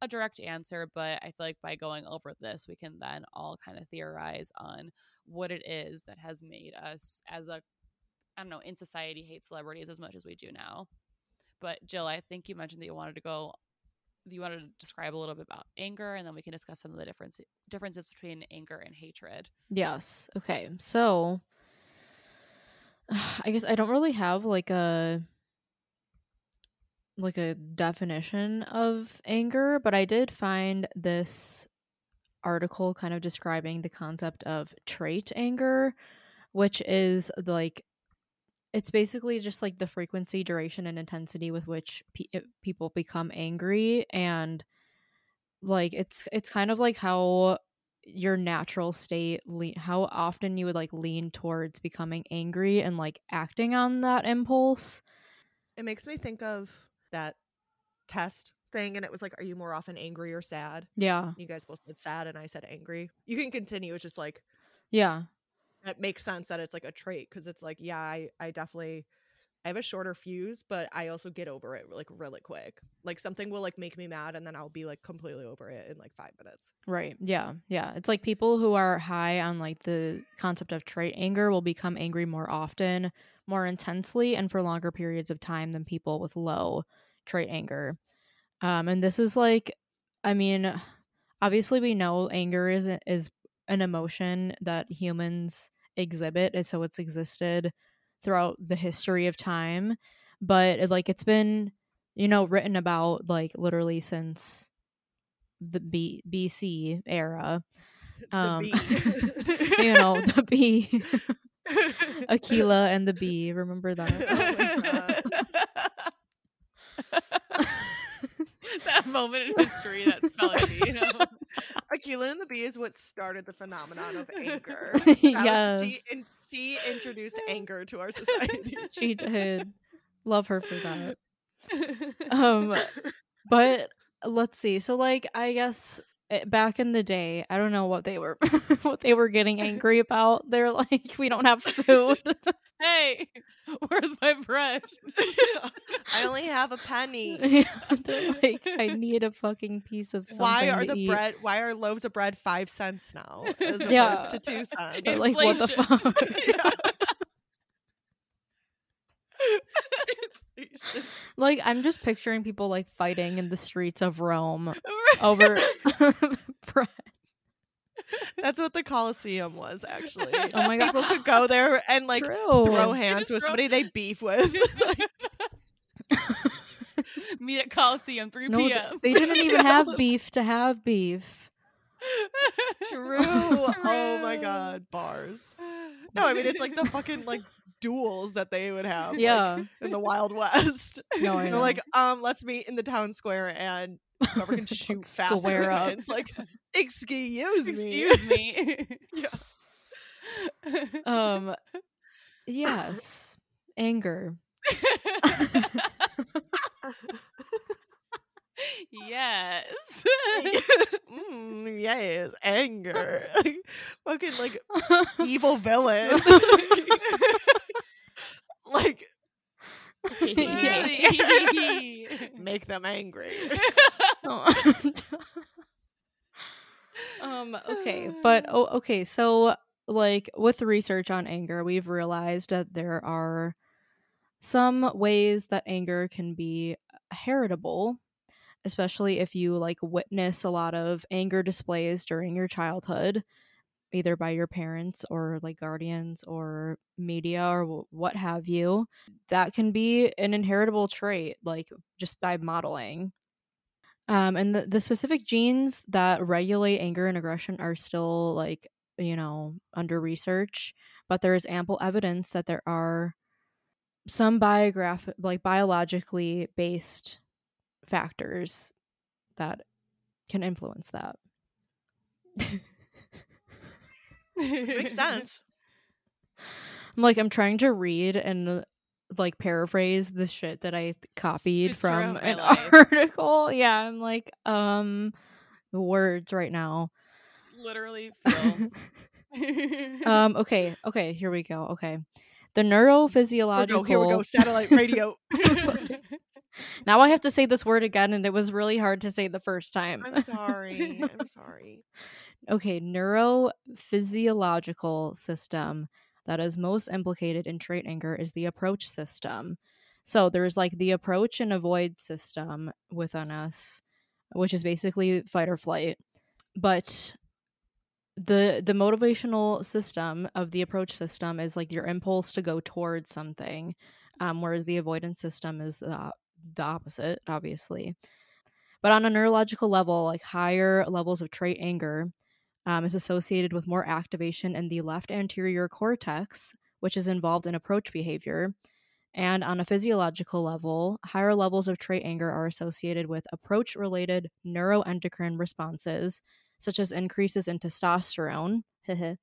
a direct answer. But I feel like by going over this, we can then all kind of theorize on what it is that has made us as a I don't know in society hate celebrities as much as we do now. But Jill, I think you mentioned that you wanted to go you wanted to describe a little bit about anger and then we can discuss some of the difference differences between anger and hatred. Yes. Okay. So I guess I don't really have like a like a definition of anger, but I did find this article kind of describing the concept of trait anger, which is like it's basically just like the frequency, duration, and intensity with which pe- people become angry, and like it's it's kind of like how your natural state, le- how often you would like lean towards becoming angry and like acting on that impulse. It makes me think of that test thing, and it was like, "Are you more often angry or sad?" Yeah, You guys both said sad, and I said angry. You can continue. It's just like yeah, that makes sense that it's like a trait because it's like, yeah, I, I definitely, I have a shorter fuse, but I also get over it like really quick. Like something will like make me mad, and then I'll be like completely over it in like five minutes. right. Yeah, yeah. It's like people who are high on like the concept of trait anger will become angry more often, more intensely, and for longer periods of time than people with low trait anger. Um, and this is like, I mean, obviously we know anger is is an emotion that humans exhibit, and so it's existed throughout the history of time. But like it's been, you know, written about like literally since the B- BC era. Um, you know, the bee, Akeelah and the bee. Remember Oh that? my that moment in history, that spelling bee, you know. Akeelah and the bee is what started the phenomenon of anger. That was- yes, she, in, she introduced anger to our society. she did. Love her for that. Um, but let's see. So, like, I guess Eh, back in the day, I don't know what they were, what they were getting angry about. They're like, we don't have food. hey, where's my bread? I only have a penny. Yeah, They're like, I need a fucking piece of something. Why are to the eat. bread? Why are loaves of bread five cents now as opposed Yeah. to two cents? Like, what the Inflation. fuck? like, I'm just picturing people like fighting in the streets of Rome over bread. That's what the Colosseum was actually. Oh my God. People could go there and like True. throw hands with throw- somebody they beef with. Meet at Coliseum, 3 No, p.m. they didn't even have beef to have beef. True. Oh my god, bars. No, I mean it's like the fucking like duels that they would have. like, Yeah. in the Wild West. No, I They're know. like, um, let's meet in the town square and whoever can shoot faster Square up. wins. Like, excuse me. Excuse me. Yeah. um, yes, anger. Yes. mm, yes, anger. Fucking like evil villain. like make them angry. um okay but oh okay so like with research on anger we've realized that there are some ways that anger can be heritable especially if you like witness a lot of anger displays during your childhood either by your parents or like guardians or media or what have you that can be an inheritable trait like just by modeling. Um, and the, the specific genes that regulate anger and aggression are still like you know under research but there is ample evidence that there are some biograph like biologically based factors that can influence that makes sense. I'm like I'm trying to read and like paraphrase the shit that I copied from an article. Yeah, I'm like, um, words right now. Literally feel. Um, okay, okay, here we go. Okay, the Here we neurophysiological. go. Here we go. Satellite radio. Now I have to say this word again, and it was really hard to say the first time. I'm sorry. I'm sorry. okay, neurophysiological system that is most implicated in trait anger is the approach system. So there's like the approach and avoid system within us, which is basically fight or flight. But the the motivational system of the approach system is like your impulse to go towards something, um, whereas the avoidance system is the, the opposite, obviously. But on a neurological level, like higher levels of trait anger um, is associated with more activation in the left anterior cortex, which is involved in approach behavior. And on a physiological level, higher levels of trait anger are associated with approach related neuroendocrine responses, such as increases in testosterone,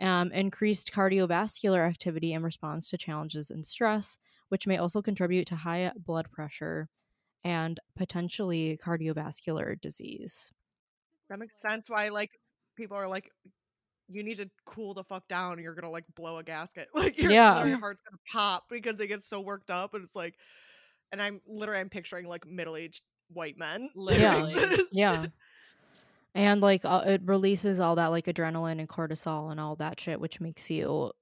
um, increased cardiovascular activity in response to challenges and stress, which may also contribute to high blood pressure and potentially cardiovascular disease. That makes sense why like people are like you need to cool the fuck down or you're gonna like blow a gasket. Like your, Yeah. your heart's gonna pop because they get so worked up and it's like and I'm literally I'm picturing like middle aged white men. Literally. this. Yeah. And like uh, it releases all that like adrenaline and cortisol and all that shit, which makes you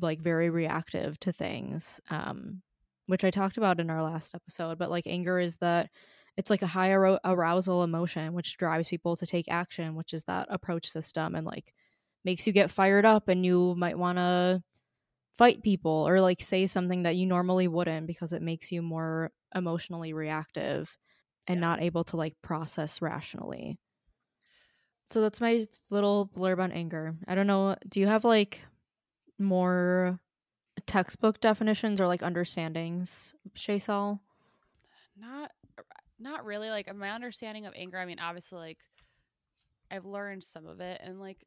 like very reactive to things. Um, which I talked about in our last episode. But like anger is that it's like a high arou- arousal emotion, which drives people to take action, which is that approach system, and like makes you get fired up, and you might want to fight people or like say something that you normally wouldn't because it makes you more emotionally reactive and Yeah. not able to like process rationally. So that's my little blurb on anger. I don't know. Do you have like more textbook definitions or like understandings, Shaysel? not not really like my understanding of anger i mean obviously like i've learned some of it and like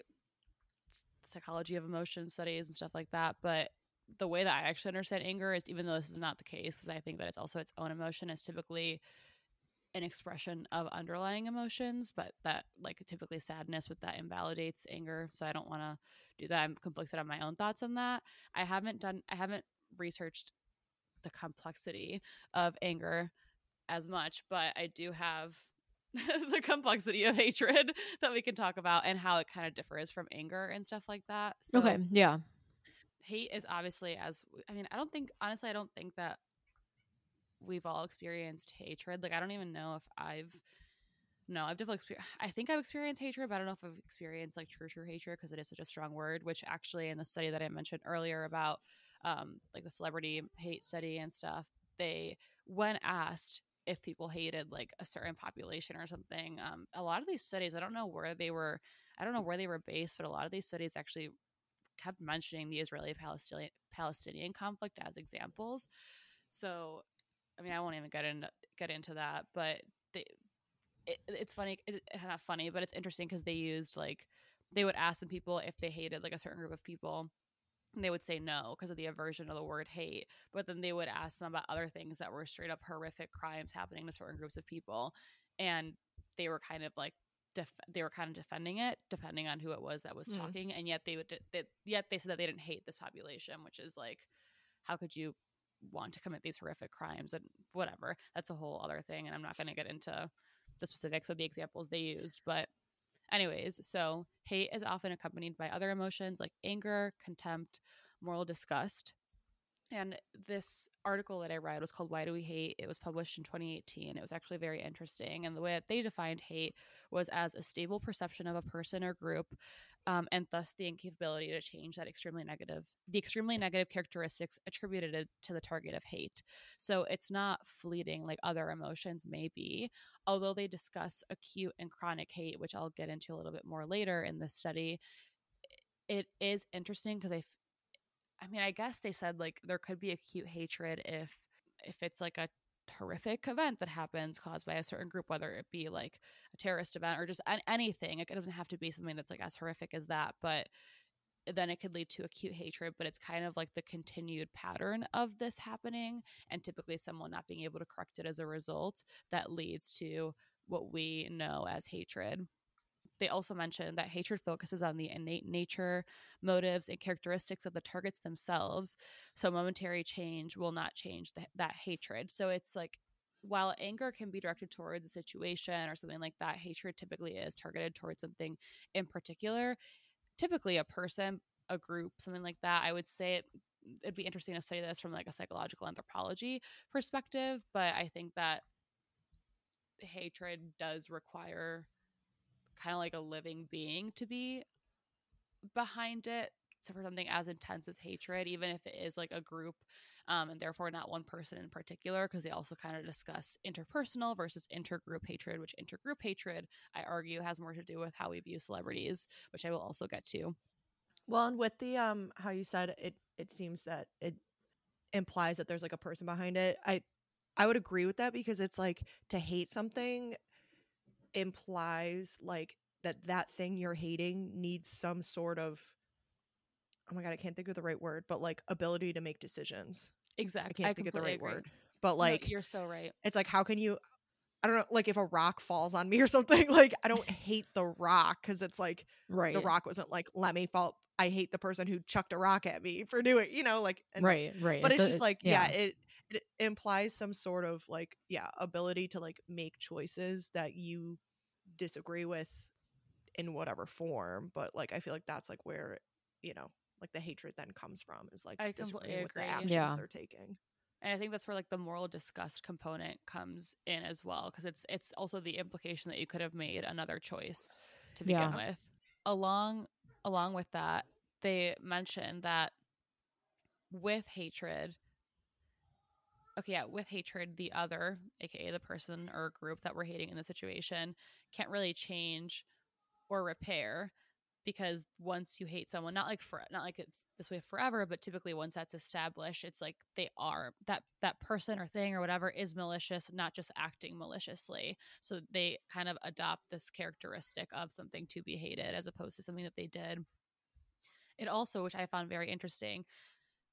psychology of emotion studies and stuff like that but the way that i actually understand anger is even though this is not the case i think that it's also its own emotion is typically an expression of underlying emotions but that like typically sadness with that invalidates anger so i don't want to do that i'm conflicted on my own thoughts on that i haven't done i haven't researched the complexity of anger as much, but I do have the complexity of hatred that we can talk about and how it kind of differs from anger and stuff like that. So okay, yeah. hate is obviously as I mean, I don't think honestly I don't think that we've all experienced hatred. Like I don't even know if I've no, I've definitely. I think I've experienced hatred, but I don't know if I've experienced like true, true hatred because it is such a strong word. Which actually, in the study that I mentioned earlier about um, like the celebrity hate study and stuff, they when asked if people hated like a certain population or something, um, a lot of these studies, I don't know where they were, I don't know where they were based, but a lot of these studies actually kept mentioning the Israeli Palestinian Palestinian conflict as examples. So, I mean, I won't even get into get into that, but they it, it's funny it, it's not funny but it's interesting because they used like they would ask some people if they hated like a certain group of people and they would say no because of the aversion of the word hate but then they would ask them about other things that were straight up horrific crimes happening to certain groups of people and they were kind of like def- they were kind of defending it depending on who it was that was Mm. talking and yet they would they, yet they said that they didn't hate this population which is like how could you want to commit these horrific crimes and whatever that's a whole other thing and i'm not going to get into the specifics of the examples they used. But, anyways, so hate is often accompanied by other emotions like anger, contempt, moral disgust. And this article that I read was called Why Do We Hate? It was published in 2018. It was actually very interesting. And the way that they defined hate was as a stable perception of a person or group, um, and thus the incapability to change that extremely negative, the extremely negative characteristics attributed to the target of hate. So it's not fleeting like other emotions may be, although they discuss acute and chronic hate, which I'll get into a little bit more later in this study. It is interesting because I, f- I mean, I guess they said like there could be acute hatred if if it's like a horrific event that happens caused by a certain group, whether it be like a terrorist event or just an- anything. It doesn't have to be something that's like as horrific as that, but then it could lead to acute hatred, but it's kind of like the continued pattern of this happening, and typically someone not being able to correct it as a result that leads to what we know as hatred. They also mentioned that hatred focuses on the innate nature, motives, and characteristics of the targets themselves. So momentary change will not change the, that hatred. So it's like while anger can be directed toward the situation or something like that, hatred typically is targeted towards something in particular. Typically, a person, a group, something like that. I would say it, it'd be interesting to study this from like a psychological anthropology perspective, but I think that hatred does require kind of like a living being to be behind it. So for something as intense as hatred, even if it is like a group, um, and therefore not one person in particular, because they also kind of discuss interpersonal versus intergroup hatred, which intergroup hatred, I argue, has more to do with how we view celebrities, which I will also get to. Well, and with the um how you said it it seems that it implies that there's like a person behind it. I I would agree with that because it's like to hate something implies like that that thing you're hating needs some sort of oh my god, I can't think of the right word, but like ability to make decisions. Exactly. I can't think of the right agree. word. But No, like you're so right. it's like how can you I don't know, like if a rock falls on me or something, like I don't hate the rock because it's like Right. the rock wasn't like let me fall. I hate the person who chucked a rock at me for doing, you know, like and, right. Right. But it's just like yeah, it it implies some sort of like yeah ability to like make choices that you disagree with in whatever form. But like I feel like that's like where you know like the hatred then comes from is like I completely disagreeing with the actions Yeah. they're taking. and i think that's where like the moral disgust component comes in as well because it's it's also the implication that you could have made another choice to begin Yeah. with along along with that they mentioned that with hatred okay yeah with hatred the other aka the person or group that we're hating in the situation can't really change or repair because once you hate someone not like for not like it's this way forever but typically once that's established it's like they are that that person or thing or whatever is malicious not just acting maliciously. So they kind of adopt this characteristic of something to be hated as opposed to something that they did. It also which i found very interesting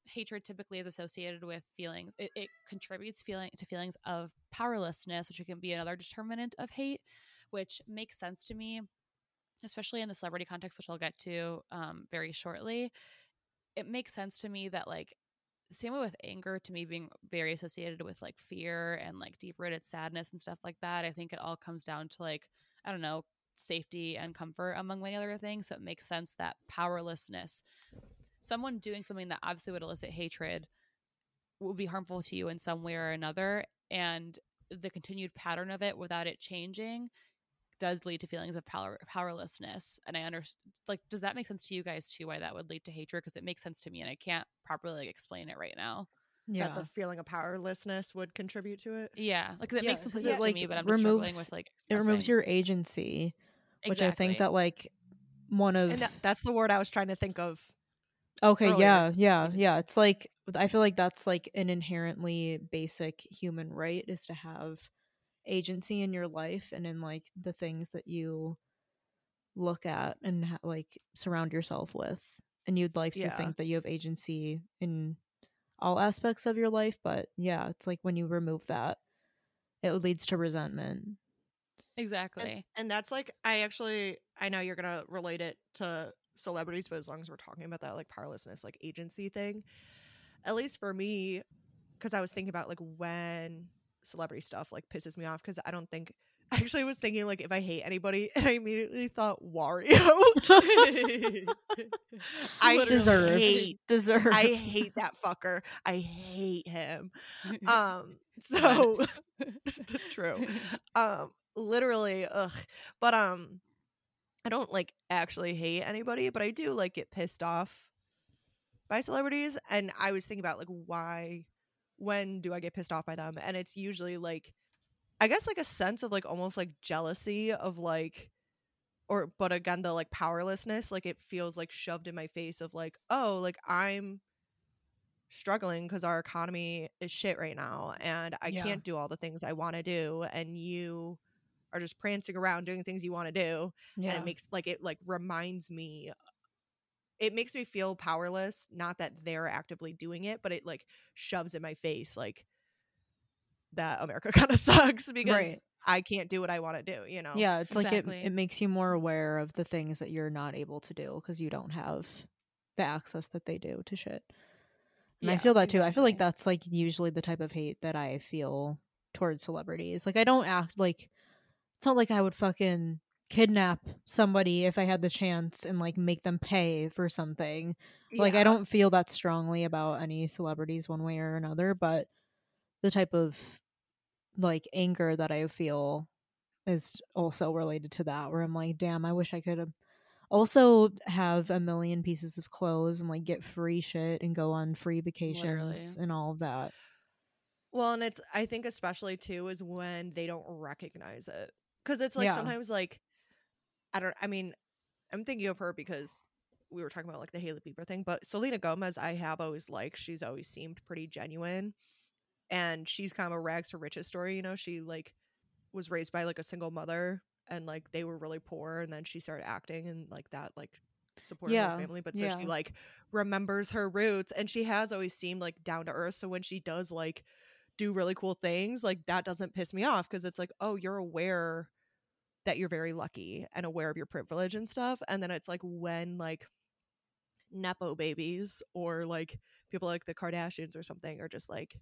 hatred typically is associated with feelings it, it contributes feeling to feelings of powerlessness which can be another determinant of hate which makes sense to me especially in the celebrity context, which I'll get to um, very shortly, it makes sense to me that like same way with anger to me being very associated with like fear and like deep rooted sadness and stuff like that. I think it all comes down to like I don't know safety and comfort among many other things. So it makes sense that powerlessness, someone doing something that obviously would elicit hatred, would be harmful to you in some way or another, and the continued pattern of it without it changing does lead to feelings of power powerlessness and i understand like does that make sense to you guys too why that would lead to hatred because it makes sense to me and i can't properly like, explain it right now yeah. That the feeling of powerlessness would contribute to it. yeah like 'cause it Yeah, makes 'cause complete it, sense like, to me but i'm just struggling removes- with like it removes your agency, which I think that like one of And that, that's the word I was trying to think of. Okay, oh, earlier. yeah, yeah, yeah. It's like I feel like that's like an inherently basic human right is to have agency in your life and in like the things that you look at and ha- like surround yourself with. And you'd like Yeah. to think that you have agency in all aspects of your life, but yeah, it's like when you remove that, it leads to resentment. exactly And, and that's like I actually I know you're gonna relate it to celebrities, but as long as we're talking about that like powerlessness, like agency thing, at least for me, because I was thinking about like when celebrity stuff like pisses me off because I don't think I actually was thinking like if I hate anybody and I immediately thought Wario. I Literally. Deserved. hate Deserved. I hate that fucker. I hate him. Um so true. um literally ugh but um i don't like actually hate anybody but i do like get pissed off by celebrities and i was thinking about like why when do i get pissed off by them and it's usually like i guess like a sense of like almost like jealousy of like or but again the like powerlessness like it feels like shoved in my face of like oh like i'm struggling because our economy is shit right now and i Yeah. can't do all the things i want to do and you are just prancing around doing things you want to do yeah. and it makes like it like reminds me it makes me feel powerless. Not that they're actively doing it, but it like shoves in my face like that America kind of sucks because Right. I can't do what I want to do. You know? Yeah, it's like it, it makes you more aware of the things that you're not able to do because you don't have the access that they do to shit. And I feel that too. I feel like that's like usually the type of hate that I feel towards celebrities. Like I don't act like it's not like I would fucking kidnap somebody if I had the chance and like make them pay for something. Like I don't feel that strongly about any celebrities one way or another, but the type of like anger that I feel is also related to that where I'm like, damn, I wish I could have also have a million pieces of clothes and like get free shit and go on free vacations and all of that. Well, and it's I think especially too is when they don't recognize it. Cuz it's like Yeah. sometimes like I don't I mean, I'm thinking of her because we were talking about like the Hailey Bieber thing, but Selena Gomez I have always liked. She's always seemed pretty genuine. And she's kind of a rags to riches story, you know, she like was raised by like a single mother and like they were really poor and then she started acting and like that like supported Yeah, her family but so yeah. she like remembers her roots and she has always seemed like down to earth so when she does like do really cool things like that doesn't piss me off because it's like oh you're aware that you're very lucky and aware of your privilege and stuff and then it's like when like nepo babies or like people like the kardashians or something are just like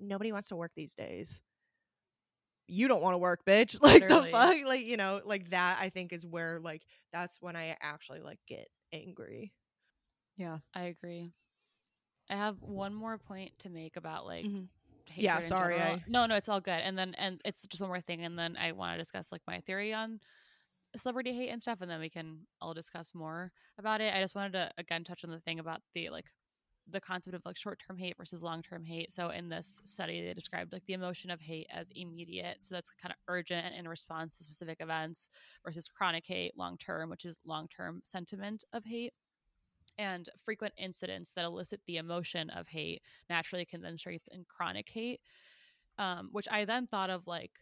nobody wants to work these days you don't want to work bitch like Literally. the fuck like you know like that i think is where like that's when i actually like get angry Yeah. I agree. I have one more point to make about like Mhm. Yeah, sorry. I- No, no, it's all good. And then and it's just one more thing, and then I want to discuss like my theory on celebrity hate and stuff, and then we can all discuss more about it. I just wanted to again touch on the thing about the like the concept of like short term hate versus long term hate. So in this study, they described like the emotion of hate as immediate, so that's kind of urgent and in response to specific events, versus chronic hate, long term, which is long term sentiment of hate and frequent incidents that elicit the emotion of hate naturally can then strengthen chronic hate um, which i then thought of like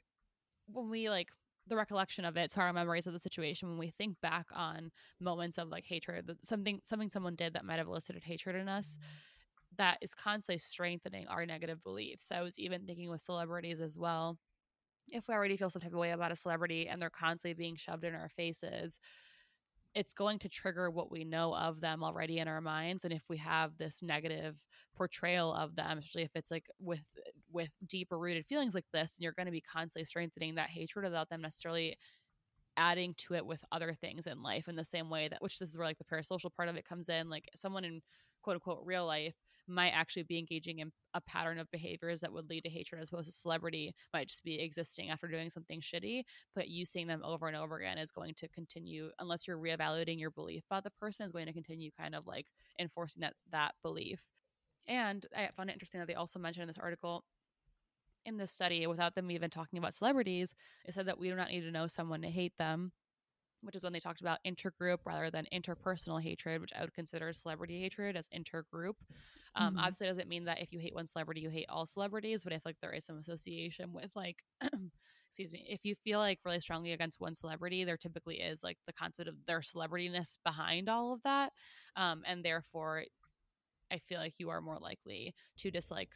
when we like the recollection of it so our memories of the situation when we think back on moments of like hatred something something someone did that might have elicited hatred in us that is constantly strengthening our negative beliefs. So i was even thinking with celebrities as well if we already feel some type of way about a celebrity and they're constantly being shoved in our faces it's going to trigger what we know of them already in our minds and if we have this negative portrayal of them especially if it's like with uh, with deeper rooted feelings like this and you're going to be constantly strengthening that hatred without them necessarily adding to it with other things in life in the same way that which this is where like the parasocial part of it comes in like someone in quote unquote real life might actually be engaging in a pattern of behaviors that would lead to hatred as opposed to celebrity might just be existing after doing something shitty but you seeing them over and over again is going to continue unless you're reevaluating your belief about the person is going to continue kind of like enforcing that that belief. And i found it interesting that they also mentioned in this article in this study without them even talking about celebrities it said that we do not need to know someone to hate them which is when they talked about intergroup rather than interpersonal hatred which i would consider celebrity hatred as intergroup um, Mhm. obviously it doesn't mean that if you hate one celebrity you hate all celebrities but if like there is some association with like excuse me if you feel like really strongly against one celebrity there typically is like the concept of their celebrityness behind all of that um, and therefore i feel like you are more likely to dislike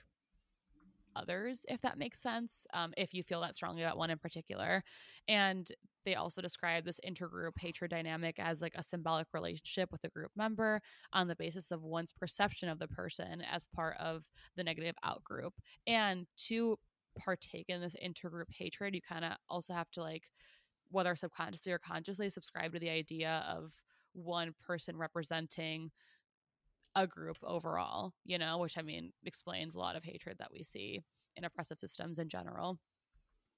others if that makes sense um, if you feel that strongly about one in particular. And they also describe this intergroup hatred dynamic as like a symbolic relationship with a group member on the basis of one's perception of the person as part of the negative outgroup. And to partake in this intergroup hatred you kind of also have to like whether subconsciously or consciously subscribe to the idea of one person representing a group overall you know which i mean explains a lot of hatred that we see in oppressive systems in general.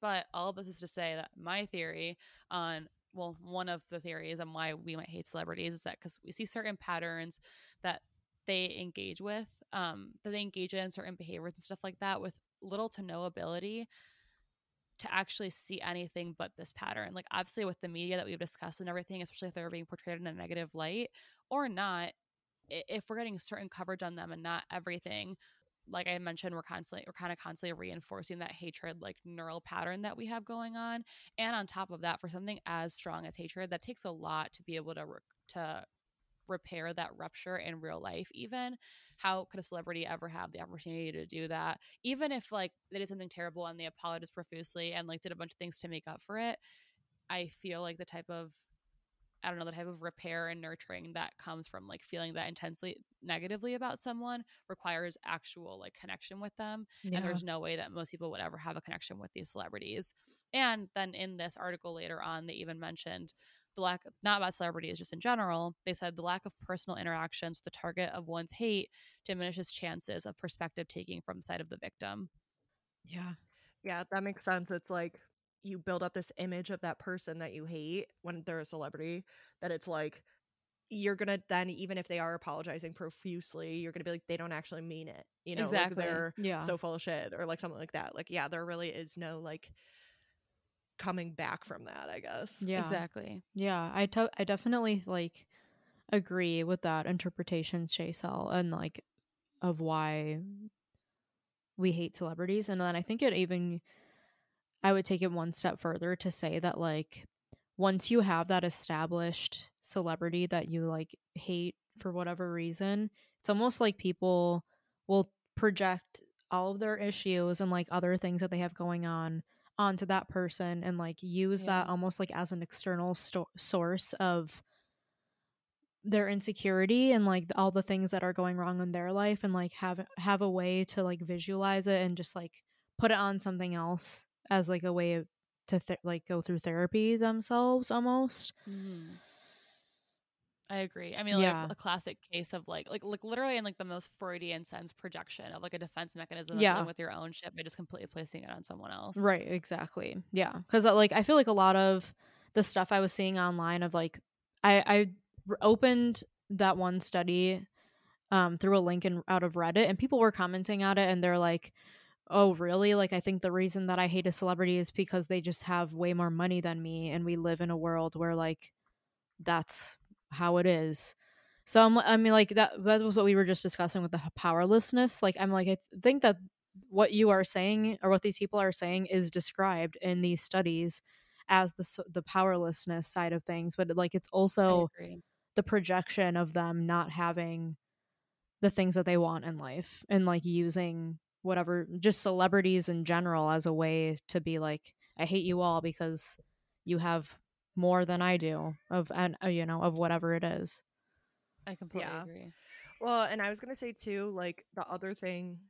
But all of this is to say that my theory on well one of the theories on why we might hate celebrities is that because we see certain patterns that they engage with um that they engage in certain behaviors and stuff like that with little to no ability to actually see anything but this pattern. Like obviously with the media that we've discussed and everything especially if they're being portrayed in a negative light or not if we're getting certain coverage on them and not everything like I mentioned, we're constantly we're kind of constantly reinforcing that hatred like neural pattern that we have going on. And on top of that, for something as strong as hatred, that takes a lot to be able to re- to repair that rupture in real life even how could a celebrity ever have the opportunity to do that even if like they did something terrible and they apologized profusely and like did a bunch of things to make up for it i feel like the type of I don't know, the type of repair and nurturing that comes from like feeling that intensely negatively about someone requires actual like connection with them. Yeah. And there's no way that most people would ever have a connection with these celebrities. And then in this article later on, they even mentioned the lack, not about celebrities, just in general, they said the lack of personal interactions with the target of one's hate diminishes chances of perspective taking from the side of the victim. yeah. Yeah, that makes sense. It's like you build up this image of that person that you hate when they're a celebrity that it's like you're gonna then even if they are apologizing profusely you're gonna be like they don't actually mean it you know Exactly. like they're Yeah. so full of shit or like something like that like yeah there really is no like coming back from that i guess yeah. Exactly. Yeah, I to- I definitely like agree with that interpretation, Shaysel, and like of why we hate celebrities. And then I think it even I would take it one step further to say that like once you have that established celebrity that you like hate for whatever reason, it's almost like people will project all of their issues and like other things that they have going on onto that person and like use that almost like as an external sto- source of their insecurity and like all the things that are going wrong in their life and like have have a way to like visualize it and just like put it on something else as like a way of, to th- like go through therapy themselves almost Mm-hmm. I agree. I mean, Yeah. like a classic case of like, like, like literally in like the most Freudian sense, projection of like a defense mechanism Yeah. with your own shit by just completely placing it on someone else. Right, exactly. Yeah, because like I feel like a lot of the stuff I was seeing online of like I, I opened that one study um through a link in, out of Reddit and people were commenting on it and they're like, "Oh, really? Like I think the reason that I hate a celebrity is because they just have way more money than me and we live in a world where like that's how it is." So I'm, I mean, like that. That was what we were just discussing with the powerlessness. Like I'm like, I th- think that what you are saying or what these people are saying is described in these studies as the the powerlessness side of things but like it's also the projection of them not having the things that they want in life and like using whatever just celebrities in general as a way to be like I hate you all because you have more than I do of and uh, you know of whatever it is. I completely Yeah. agree. Well, and I was gonna say too, like the other thing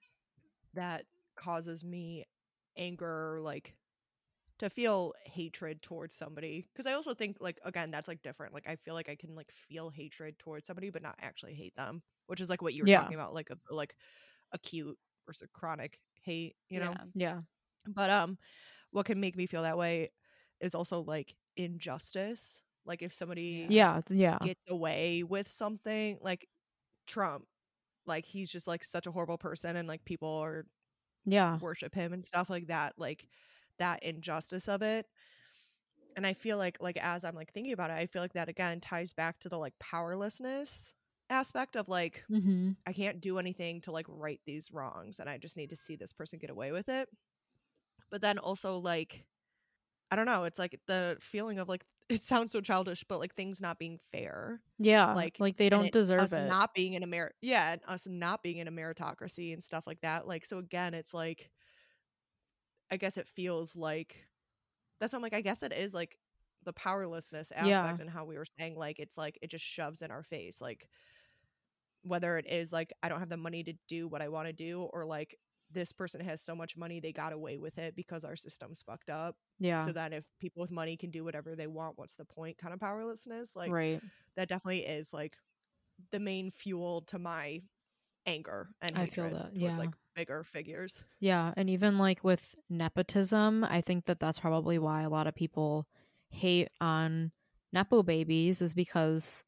that causes me anger, like to feel hatred towards somebody, because I also think like again that's like different. Like I feel like I can like feel hatred towards somebody, but not actually hate them, which is like what you were Yeah. talking about, like a like acute versus chronic hate, you know. Yeah. Yeah. But um, what can make me feel that way is also like injustice. Like if somebody Yeah, yeah. gets away with something like Trump. Like he's just like such a horrible person and like people are Yeah. worship him and stuff like that. Like that injustice of it. And I feel like like as I'm like thinking about it, I feel like that again ties back to the like powerlessness aspect of like Mhm. I can't do anything to like right these wrongs and I just need to see this person get away with it. But then also like I don't know, it's like the feeling of like it sounds so childish, but like things not being fair. Yeah. like, Like, they don't it- deserve it. not being in a merit yeah and us not being in a meritocracy and stuff like that like so again it's like i guess it feels like that's what i'm like i guess it is like the powerlessness aspect Yeah. and how we were saying like it's like it just shoves in our face like whether it is like i don't have the money to do what i want to do or like this person has so much money they got away with it because our system's fucked up yeah. so that if people with money can do whatever they want what's the point kind of powerlessness like right. that definitely is like the main fuel to my anger and I feel that, towards yeah. like bigger figures. Yeah, and even like with nepotism, I think that that's probably why a lot of people hate on nepo babies is because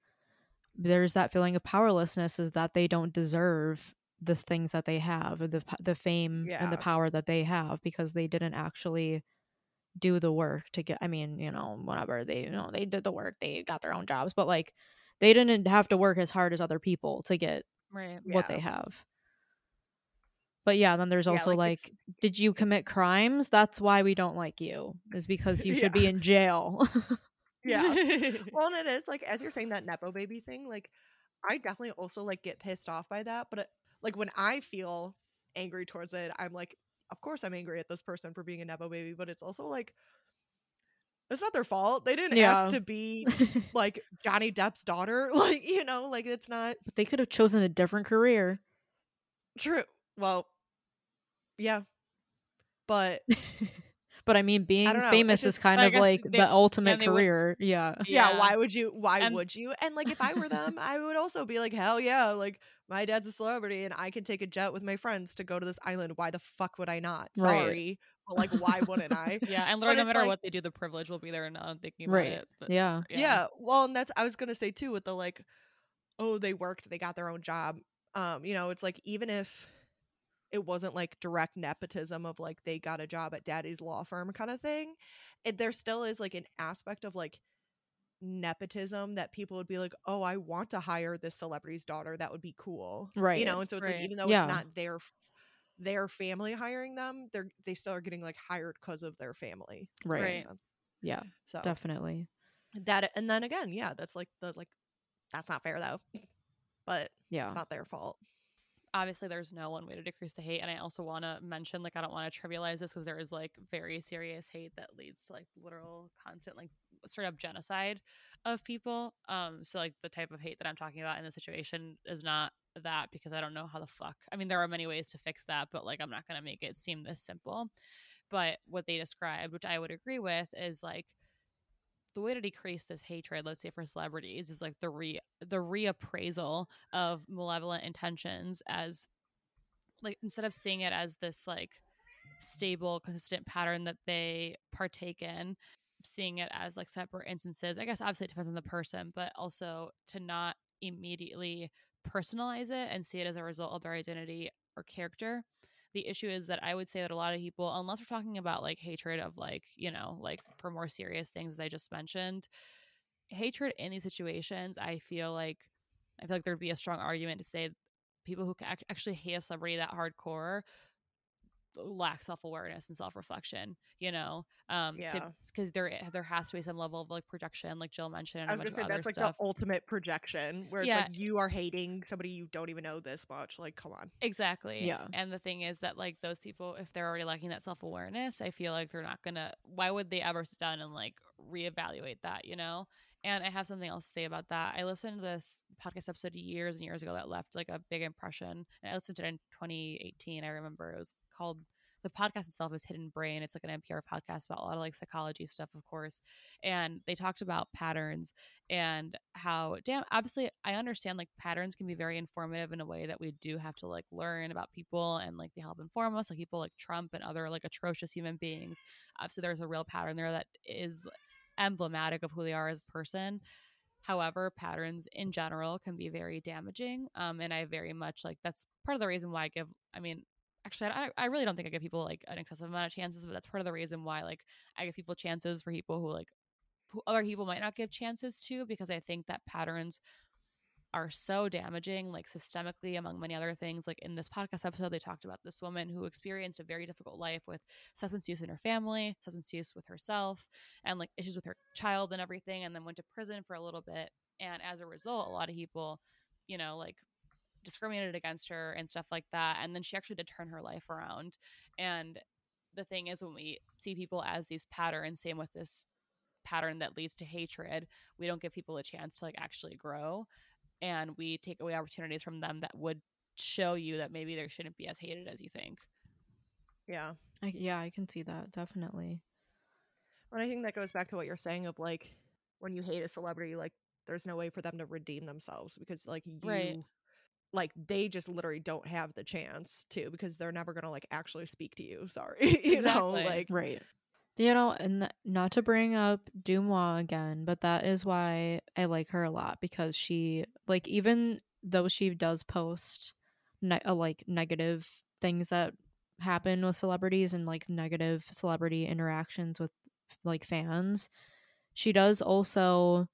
there's that feeling of powerlessness is that they don't deserve the things that they have or the the fame and the power that they have because they didn't actually do the work to get I mean, you know, whatever they you know, they did the work, they got their own jobs, but like they didn't have to work as hard as other people to get Right. what they have. But yeah, then there's Yeah, also like, like, did you commit crimes? That's why we don't like you. Is because you should be in jail. Yeah. well, and it is like as you're saying that nepo baby thing, like I definitely also like get pissed off by that, but it, like when I feel angry towards it, I'm like, of course I'm angry at this person for being a nepo baby, but it's also like it's not their fault. They didn't Yeah. ask to be like Johnny Depp's daughter. Like, you know, like it's not but they could have chosen a different career. true. Well, yeah. But but I mean, being don't know, it's famous is kind I of like they- the ultimate they would- career. yeah. yeah, why would you why And- would you? And like if I were them, I would also be like, hell yeah, like my dad's a celebrity and I can take a jet with my friends to go to this island. Why the fuck would I not? Right. Sorry. But like why wouldn't I? Yeah, and But no matter like- what they do, the privilege will be there. And I'm thinking about Right. it. but Yeah. yeah. well and that's i was gonna say too with the like oh they worked they got their own job um you know it's like even if it wasn't like direct nepotism of like they got a job at daddy's law firm kind of thing it, there still is like an aspect of like nepotism that people would be like oh i want to hire this celebrity's daughter that would be cool Right. you know and so it's Right. like even though Yeah. it's not their their family hiring them they're they still are getting like hired because of their family makes Right. Yeah. so Definitely. that and then again yeah that's like the like that's not fair though but Yeah. it's not their fault obviously there's no one way to decrease the hate and i also want to mention like i don't want to trivialize this because there is like very serious hate that leads to like literal constant like straight up genocide of people um so like the type of hate that i'm talking about in this situation is not that because i don't know how the fuck i mean there are many ways to fix that but like i'm not going to make it seem this simple but what they described which i would agree with is like the way to decrease this hatred let's say for celebrities is like the re the reappraisal of malevolent intentions as like instead of seeing it as this like stable consistent pattern that they partake in seeing it as like separate instances i guess obviously it depends on the person but also to not immediately personalize it and see it as a result of their identity or character the issue is that i would say that a lot of people unless we're talking about like hatred of like you know like for more serious things as i just mentioned hatred in these situations i feel like i feel like there'd be a strong argument to say people who actually hate a celebrity that hardcore lack self-awareness and self-reflection you know um Yeah. because there there has to be some level of like projection like jill mentioned and i was gonna say that's like stuff the ultimate projection where Yeah. like you are hating somebody you don't even know this much like come on Exactly. Yeah. And the thing is that like those people, if they're already lacking that self awareness, I feel like they're not gonna. Why would they ever sit down and like reevaluate that? You know. And I have something else to say about that. I listened to this podcast episode years and years ago that left like a big impression. And I listened to it in 2018. I remember it was called the podcast itself is Hidden Brain. It's like an NPR podcast about a lot of like psychology stuff, of course. And they talked about patterns and how damn obviously i understand like patterns can be very informative in a way that we do have to like learn about people and like they help inform us like people like trump and other like atrocious human beings obviously there's a real pattern there that is emblematic of who they are as a person. However patterns in general can be very damaging um and i very much like that's part of the reason why i give i mean actually I, I really don't think i give people like an excessive amount of chances but that's part of the reason why like i give people chances for people who like who other people might not give chances to because I think that patterns are so damaging, like systemically, among many other things. Like in this podcast episode, they talked about this woman who experienced a very difficult life with substance use in her family, substance use with herself, and like issues with her child and everything, and then went to prison for a little bit. And as a result, a lot of people, you know, like discriminated against her and stuff like that. And then she actually did turn her life around. And the thing is, when we see people as these patterns, same with this pattern that leads to hatred we don't give people a chance to like actually grow and we take away opportunities from them that would show you that maybe they shouldn't be as hated as you think yeah I, yeah, I can see that definitely. and i think that goes back to what you're saying of like when you hate a celebrity like there's no way for them to redeem themselves because like you Right. like they just literally don't have the chance to because they're never gonna like actually speak to you sorry you know like Right. You know, and th- not to bring up DeuxMoi again, but that is why I like her a lot because she, like, even though she does post ne- uh, like negative things that happen with celebrities and like negative celebrity interactions with like fans, she does also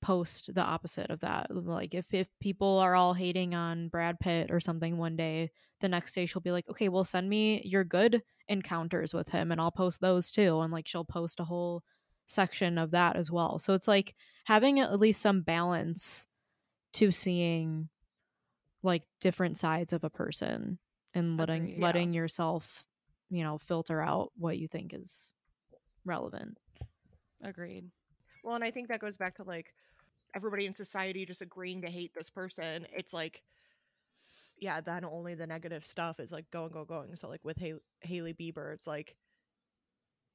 post the opposite of that. Like, if if people are all hating on Brad Pitt or something one day, the next day she'll be like, okay, well, send me your good encounters with him and I'll post those too. And like she'll post a whole section of that as well. So it's like having at least some balance to seeing like different sides of a person and letting Agreed. Yeah. letting yourself, you know, filter out what you think is relevant. Agreed. Well, and I think that goes back to like everybody in society just agreeing to hate this person. It's like, yeah, then only the negative stuff is like going, go, going. So like with Hay- Hailey Bieber, it's like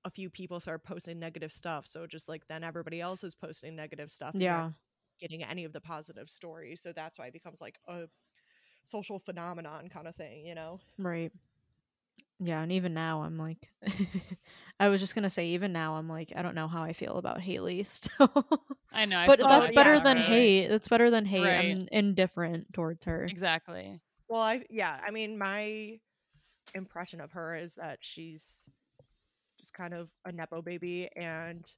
a few people start posting negative stuff. So just like then everybody else is posting negative stuff. and you're not Yeah. getting any of the positive stories. So that's why it becomes like a social phenomenon kind of thing, you know? Right. Yeah, and even now I'm like I was just gonna say even now I'm like I don't know how I feel about Hailey still. I know. I but still that's don't yeah, better than it. right. hate. That's better than hate. Right. I'm indifferent towards her. Exactly. Well, I yeah, I mean, my impression of her is that she's just kind of a nepo baby and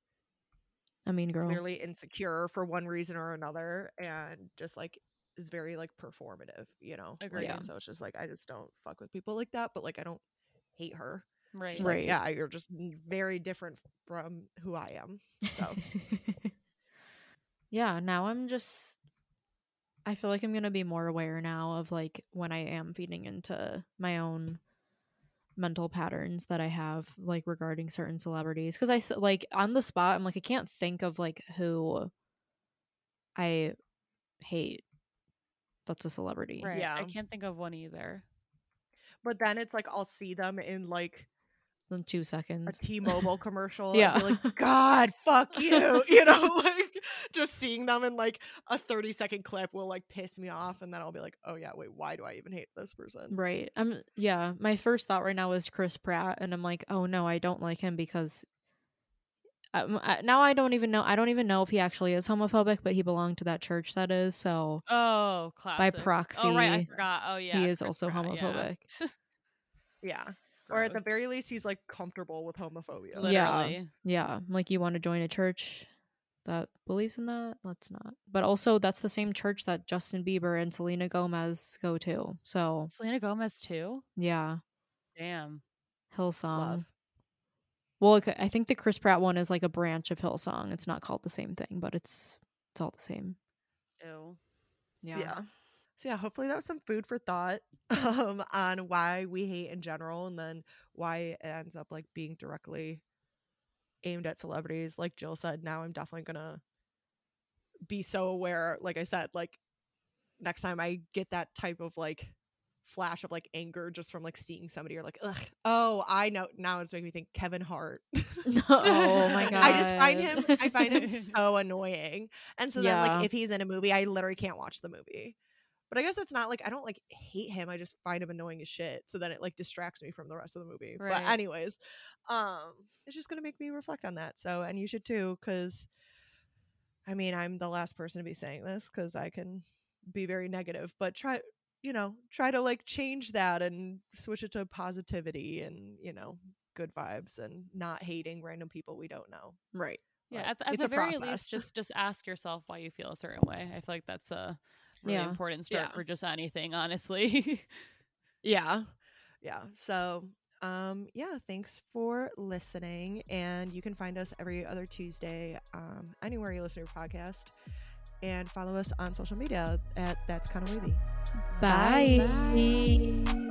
I mean girl. clearly insecure for one reason or another, and just like is very like performative, you know. Like, Agreed. and so it's just like I just don't fuck with people like that, but like I don't hate her. Right. Just like, Right. yeah, you're just very different from who I am. So yeah, now I'm just I feel like I'm going to be more aware now of like when I am feeding into my own mental patterns that I have like regarding certain celebrities cuz I s- like on the spot I'm like I can't think of like who I hate that's a celebrity. Right. Yeah. I can't think of one either. but then it's like I'll see them in like In 2 seconds. T-Mobile commercial. Yeah. like, God, fuck you. You know, like just seeing them in like a 30 second clip will like piss me off. And then I'll be like, oh yeah, wait, why do I even hate this person? Right. I'm yeah, my first thought right now is Chris Pratt and I'm like, "Oh no, I don't like him because um, I, now I don't even know I don't even know if he actually is homophobic, but he belonged to that church that is, so Oh, classic. By proxy, Oh, right. I forgot. Oh, yeah. he is Chris also Pratt, yeah. homophobic. Yeah. Or at the very least, he's like comfortable with homophobia. Yeah. Literally. Yeah, I'm like you want to join a church that believes in that? Let's not. But also that's the same church that Justin Bieber and Selena Gomez go to. So, Selena Gomez, too? yeah, Damn. Hillsong. Love. Well, I think the Chris Pratt one is like a branch of Hillsong. It's not called the same thing, but it's it's all the same. Ew. Yeah. So yeah, hopefully that was some food for thought um, on why we hate in general, and then why it ends up like being directly aimed at celebrities. Like Jill said, now I'm definitely gonna be so aware. Like I said, like next time I get that type of like flash of like anger just from like seeing somebody or like ugh oh I know now it's making me think Kevin Hart. oh my god. I just find him I find him so annoying. And so then like if he's in a movie, I literally can't watch the movie. But I guess it's not like I don't like hate him. I just find him annoying as shit. So then it like distracts me from the rest of the movie. But anyways, um it's just gonna make me reflect on that. So and you should too, because I mean I'm the last person to be saying this because I can be very negative. But try you know, try to like change that and switch it to positivity and, you know, good vibes and not hating random people we don't know. right. Yeah, But at the, at the very process. least, just just ask yourself why you feel a certain way. I feel like that's a really Yeah. important start Yeah. for just anything, honestly. Yeah. Yeah. So, um, yeah, thanks for listening. And you can find us every other Tuesday, um, anywhere you listen to your podcast. And follow us on social media at That's Kind of Wavy. Bye. Bye.